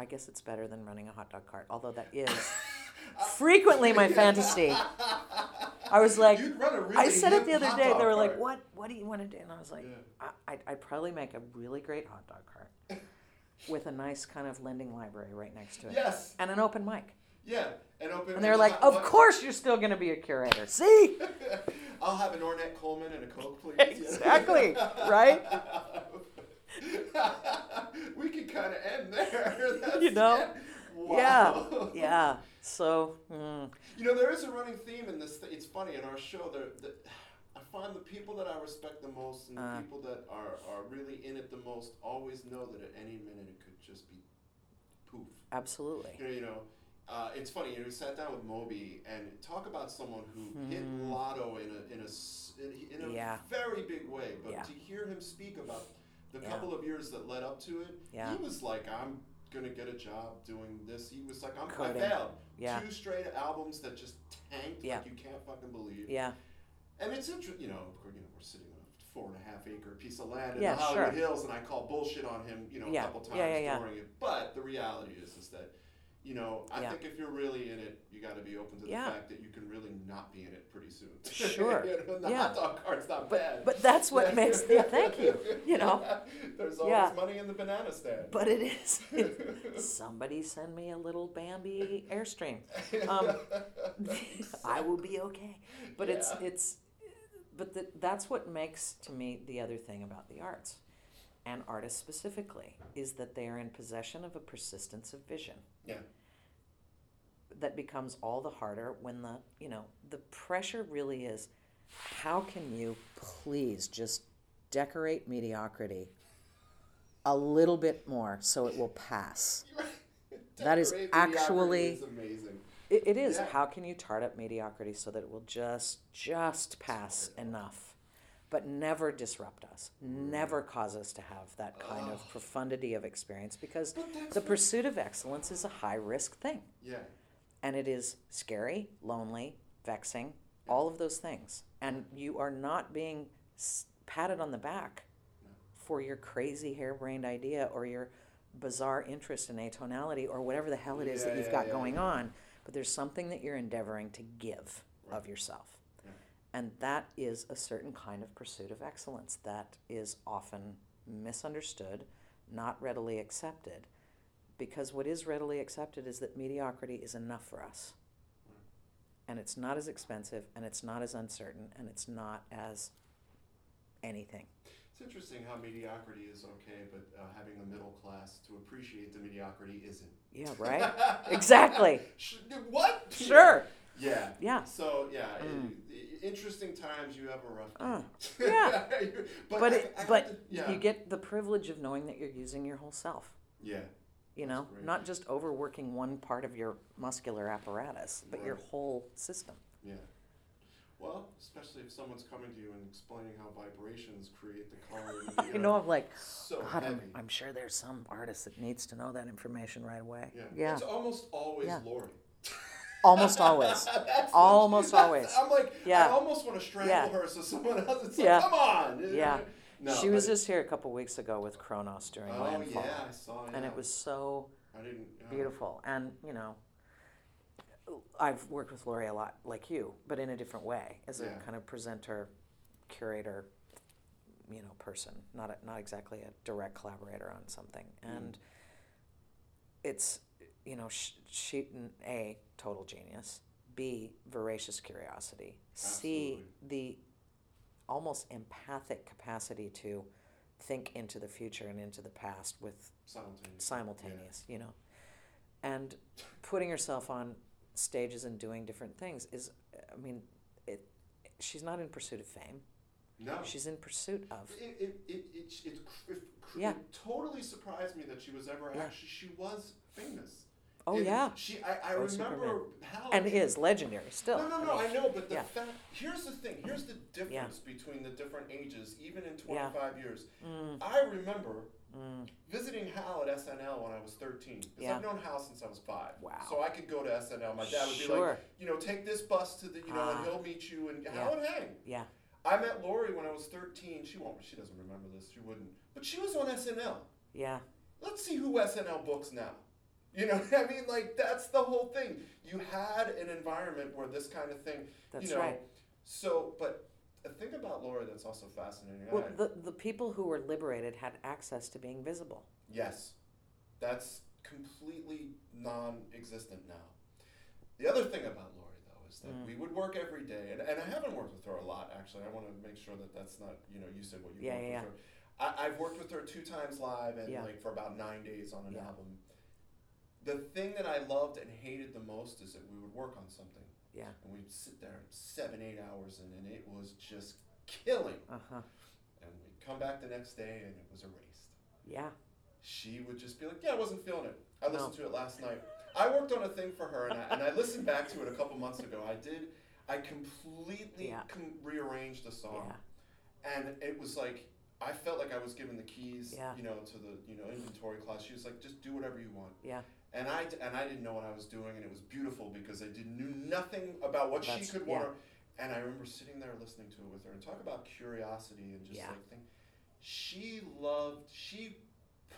i guess it's better than running a hot dog cart although that [LAUGHS] is frequently my fantasy i was like You'd run a really i said it the other day they were like cart. what what do you want to do and i was like Yeah. I, I'd, I'd probably make a really great hot dog cart [LAUGHS] with a nice kind of lending library right next to it Yes. and an open mic Yeah. And open. and they're like of what- course you're still going to be a curator see [LAUGHS] I'll have an Ornette Coleman and a Coke, please. Exactly, right? We could kind of end there. [LAUGHS] That's You know? it. yeah yeah so mm, You know, there is a running theme in this. Th- it's funny in our show. There, the, I find the people that I respect the most and the Uh. people that are, are really in it the most always know that at any minute it could just be poof. absolutely You know, you know uh, it's funny. You know, we sat down with Moby and talk about someone who hit Hmm. lotto in a in a in, in a Yeah. very big way. But Yeah. to hear him speak about the Yeah. couple of years that led up to it, Yeah. he was like, "I'm gonna get a job doing this." He was like, "I'm Coding. I failed." Yeah. Two straight albums that just tanked Yeah. like you can't fucking believe. yeah And it's interesting, you know, of course, you know, we're sitting on a four and a half acre piece of land in Yeah, the Hollywood sure. Hills, and I call bullshit on him, you know, a couple times during it. But the reality is, is that, you know, I Yeah. think if you're really in it, you got to be open to the Yeah. fact that you can really not be in it pretty soon. [LAUGHS] Sure. you know, the Yeah. hot dog cart's not but bad. but that's what makes yeah thank you you know [LAUGHS] There's always money in the banana stand. but it is [LAUGHS] somebody send me a little bambi airstream um, i will be okay but it's it's but the, that's what makes to me the other thing about the arts and artists specifically is that they are in possession of a persistence of vision yeah. that becomes all the harder when the you know the pressure really is how can you please just decorate mediocrity a little bit more so it will pass [LAUGHS] That is actually- is amazing. it, it is Yeah. how can you tart up mediocrity so that it will just just pass enough but never disrupt us never cause us to have that kind of profundity of experience because the pursuit of excellence is a high risk thing Yeah. and it is scary, lonely, vexing, all of those things. And you are not being patted on the back for your crazy harebrained idea or your bizarre interest in atonality or whatever the hell it is that you've yeah, got yeah. going on. But there's something that you're endeavoring to give of yourself. And that is a certain kind of pursuit of excellence that is often misunderstood, not readily accepted. Because what is readily accepted is that mediocrity is enough for us. And it's not as expensive, and it's not as uncertain, and it's not as anything. It's interesting how mediocrity is okay, but uh, having the middle class to appreciate the mediocrity isn't. Yeah, right? [LAUGHS] exactly. What? Sure. Yeah. Yeah. So yeah, Mm. i- i- interesting times. You have a rough. Uh, yeah. [LAUGHS] but but it, I but to- yeah. you get the privilege of knowing that you're using your whole self. yeah. You know, not just overworking one part of your muscular apparatus, but your whole system. Yeah. Well, especially if someone's coming to you and explaining how vibrations create the color. in the [LAUGHS] You know. I'm like, so God, heavy. I'm, I'm sure there's some artist that needs to know that information right away. yeah. Yeah, It's almost always Yeah. Laurie. [LAUGHS] almost always. [LAUGHS] Almost always. I'm like, Yeah. I almost want to strangle Yeah. her so someone else. It's Yeah. like, come on. Yeah. No, she was just here a couple weeks ago with Kronos during Oh landfall, yeah, I saw. and yeah. it was so I didn't. beautiful. And you know, I've worked with Laurie a lot, like you, but in a different way, as a kind of presenter, curator, you know, person, not a, not exactly a direct collaborator on something. Mm. And it's you know, sh- she a total genius, b voracious curiosity, c the almost empathic capacity to think into the future and into the past with Simultaneous. simultaneous, you know. And putting herself on stages and doing different things is, I mean, it. She's not in pursuit of fame. No. She's in pursuit of. It, it, it, it, it, it, Yeah. it totally surprised me that she was ever Yeah. actually she was famous. Oh It- yeah, She I, I Oh, remember how and is legendary still. No, no, no. I know, but the Yeah. fact here's the thing. Here's the difference between the different ages, even in Yeah. 25 years. Mm, I remember mm, visiting Hal at SNL when I was 13. Because Yeah. I've known Hal since I was five. Wow. So I could go to SNL. My dad would be Sure. like, you know, take this bus to the, you know, Ah. and he'll meet you and Yeah. Hal would hang. yeah, I met Laurie when I was 13. She won't. She doesn't remember this. She wouldn't. But she was on SNL. yeah, Let's see who SNL books now. You know what I mean? Like that's the whole thing. You had an environment where this kind of thing. that's you know, right. So, but the thing about Laura that's also fascinating. Well, I- the the people who were liberated had access to being visible. yes, that's completely non-existent now. The other thing about Laurie though is that Mm. we would work every day, and, and I haven't worked with her a lot actually. I want to make sure that that's not you know you said what you Yeah, worked yeah, with her. I, I've worked with her two times live and Yeah. like for about nine days on an Yeah. album. The thing that I loved and hated the most is that we would work on something Yeah. and we'd sit there seven, eight hours and, and it was just killing. Uh huh. And we'd come back the next day and it was erased. Yeah. She would just be like, Yeah, I wasn't feeling it. I No. listened to it last night. I worked on a thing for her and I, and I listened back to it a couple months ago. I did, I completely Yeah. com- rearranged the song. Yeah. And it was like, I felt like I was given the keys, Yeah. you know, to the you know inventory class. She was like, just do whatever you want. Yeah. And I and I didn't know what I was doing, and it was beautiful because I didn't knew nothing about what she could yeah. want. And I remember sitting there listening to it with her and talk about curiosity and just Yeah. like think. She loved. She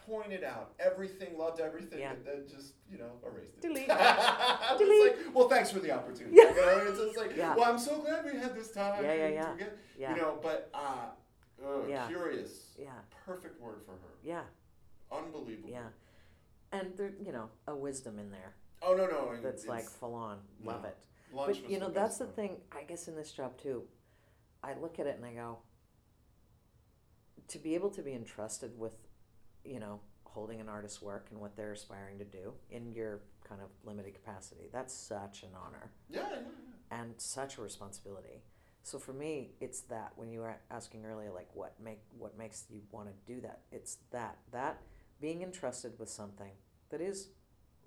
pointed out everything, loved everything, Yeah. and then just you know erased it. Delete. [LAUGHS] I Delete. like, well, thanks for the opportunity. Yeah. You know, it's just like, Yeah. well, I'm so glad we had this time. Yeah, yeah, yeah. get- Yeah. You know, but uh, uh, Yeah. curious. Yeah. Perfect word for her. Yeah. Unbelievable. Yeah. And there, you know, a wisdom in there Oh no no. that's like it's- full on. Love it. lunch But you know, that's best the one. thing. I guess in this job too, I look at it and I go, to be able to be entrusted with, you know, holding an artist's work and what they're aspiring to do in your kind of limited capacity, that's such an honor Yeah, yeah, yeah. and such a responsibility. So for me, it's that when you were asking earlier, like what make what makes you want to do that? It's that that being entrusted with something that is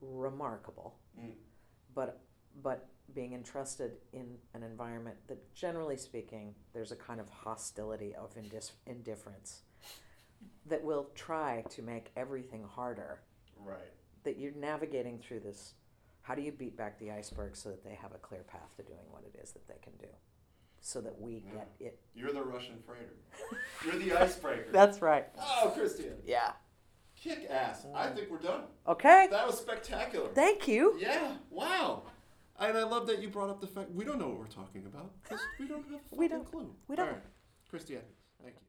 remarkable, Mm. but but being entrusted in an environment that, generally speaking, there's a kind of hostility of indis- indifference that will try to make everything harder. Right. That you're navigating through this. How do you beat back the iceberg so that they have a clear path to doing what it is that they can do? So that we Yeah. get it. You're the Russian freighter. You're the icebreaker. [LAUGHS] That's right. oh, Christian. Yeah. Kick ass. I mm. think we're done. Okay. That was spectacular. Thank you. Yeah. Wow. And I love that you brought up the fact we don't know what we're talking about because we don't have a We don't. clue. We don't. All right. Christian, thank you.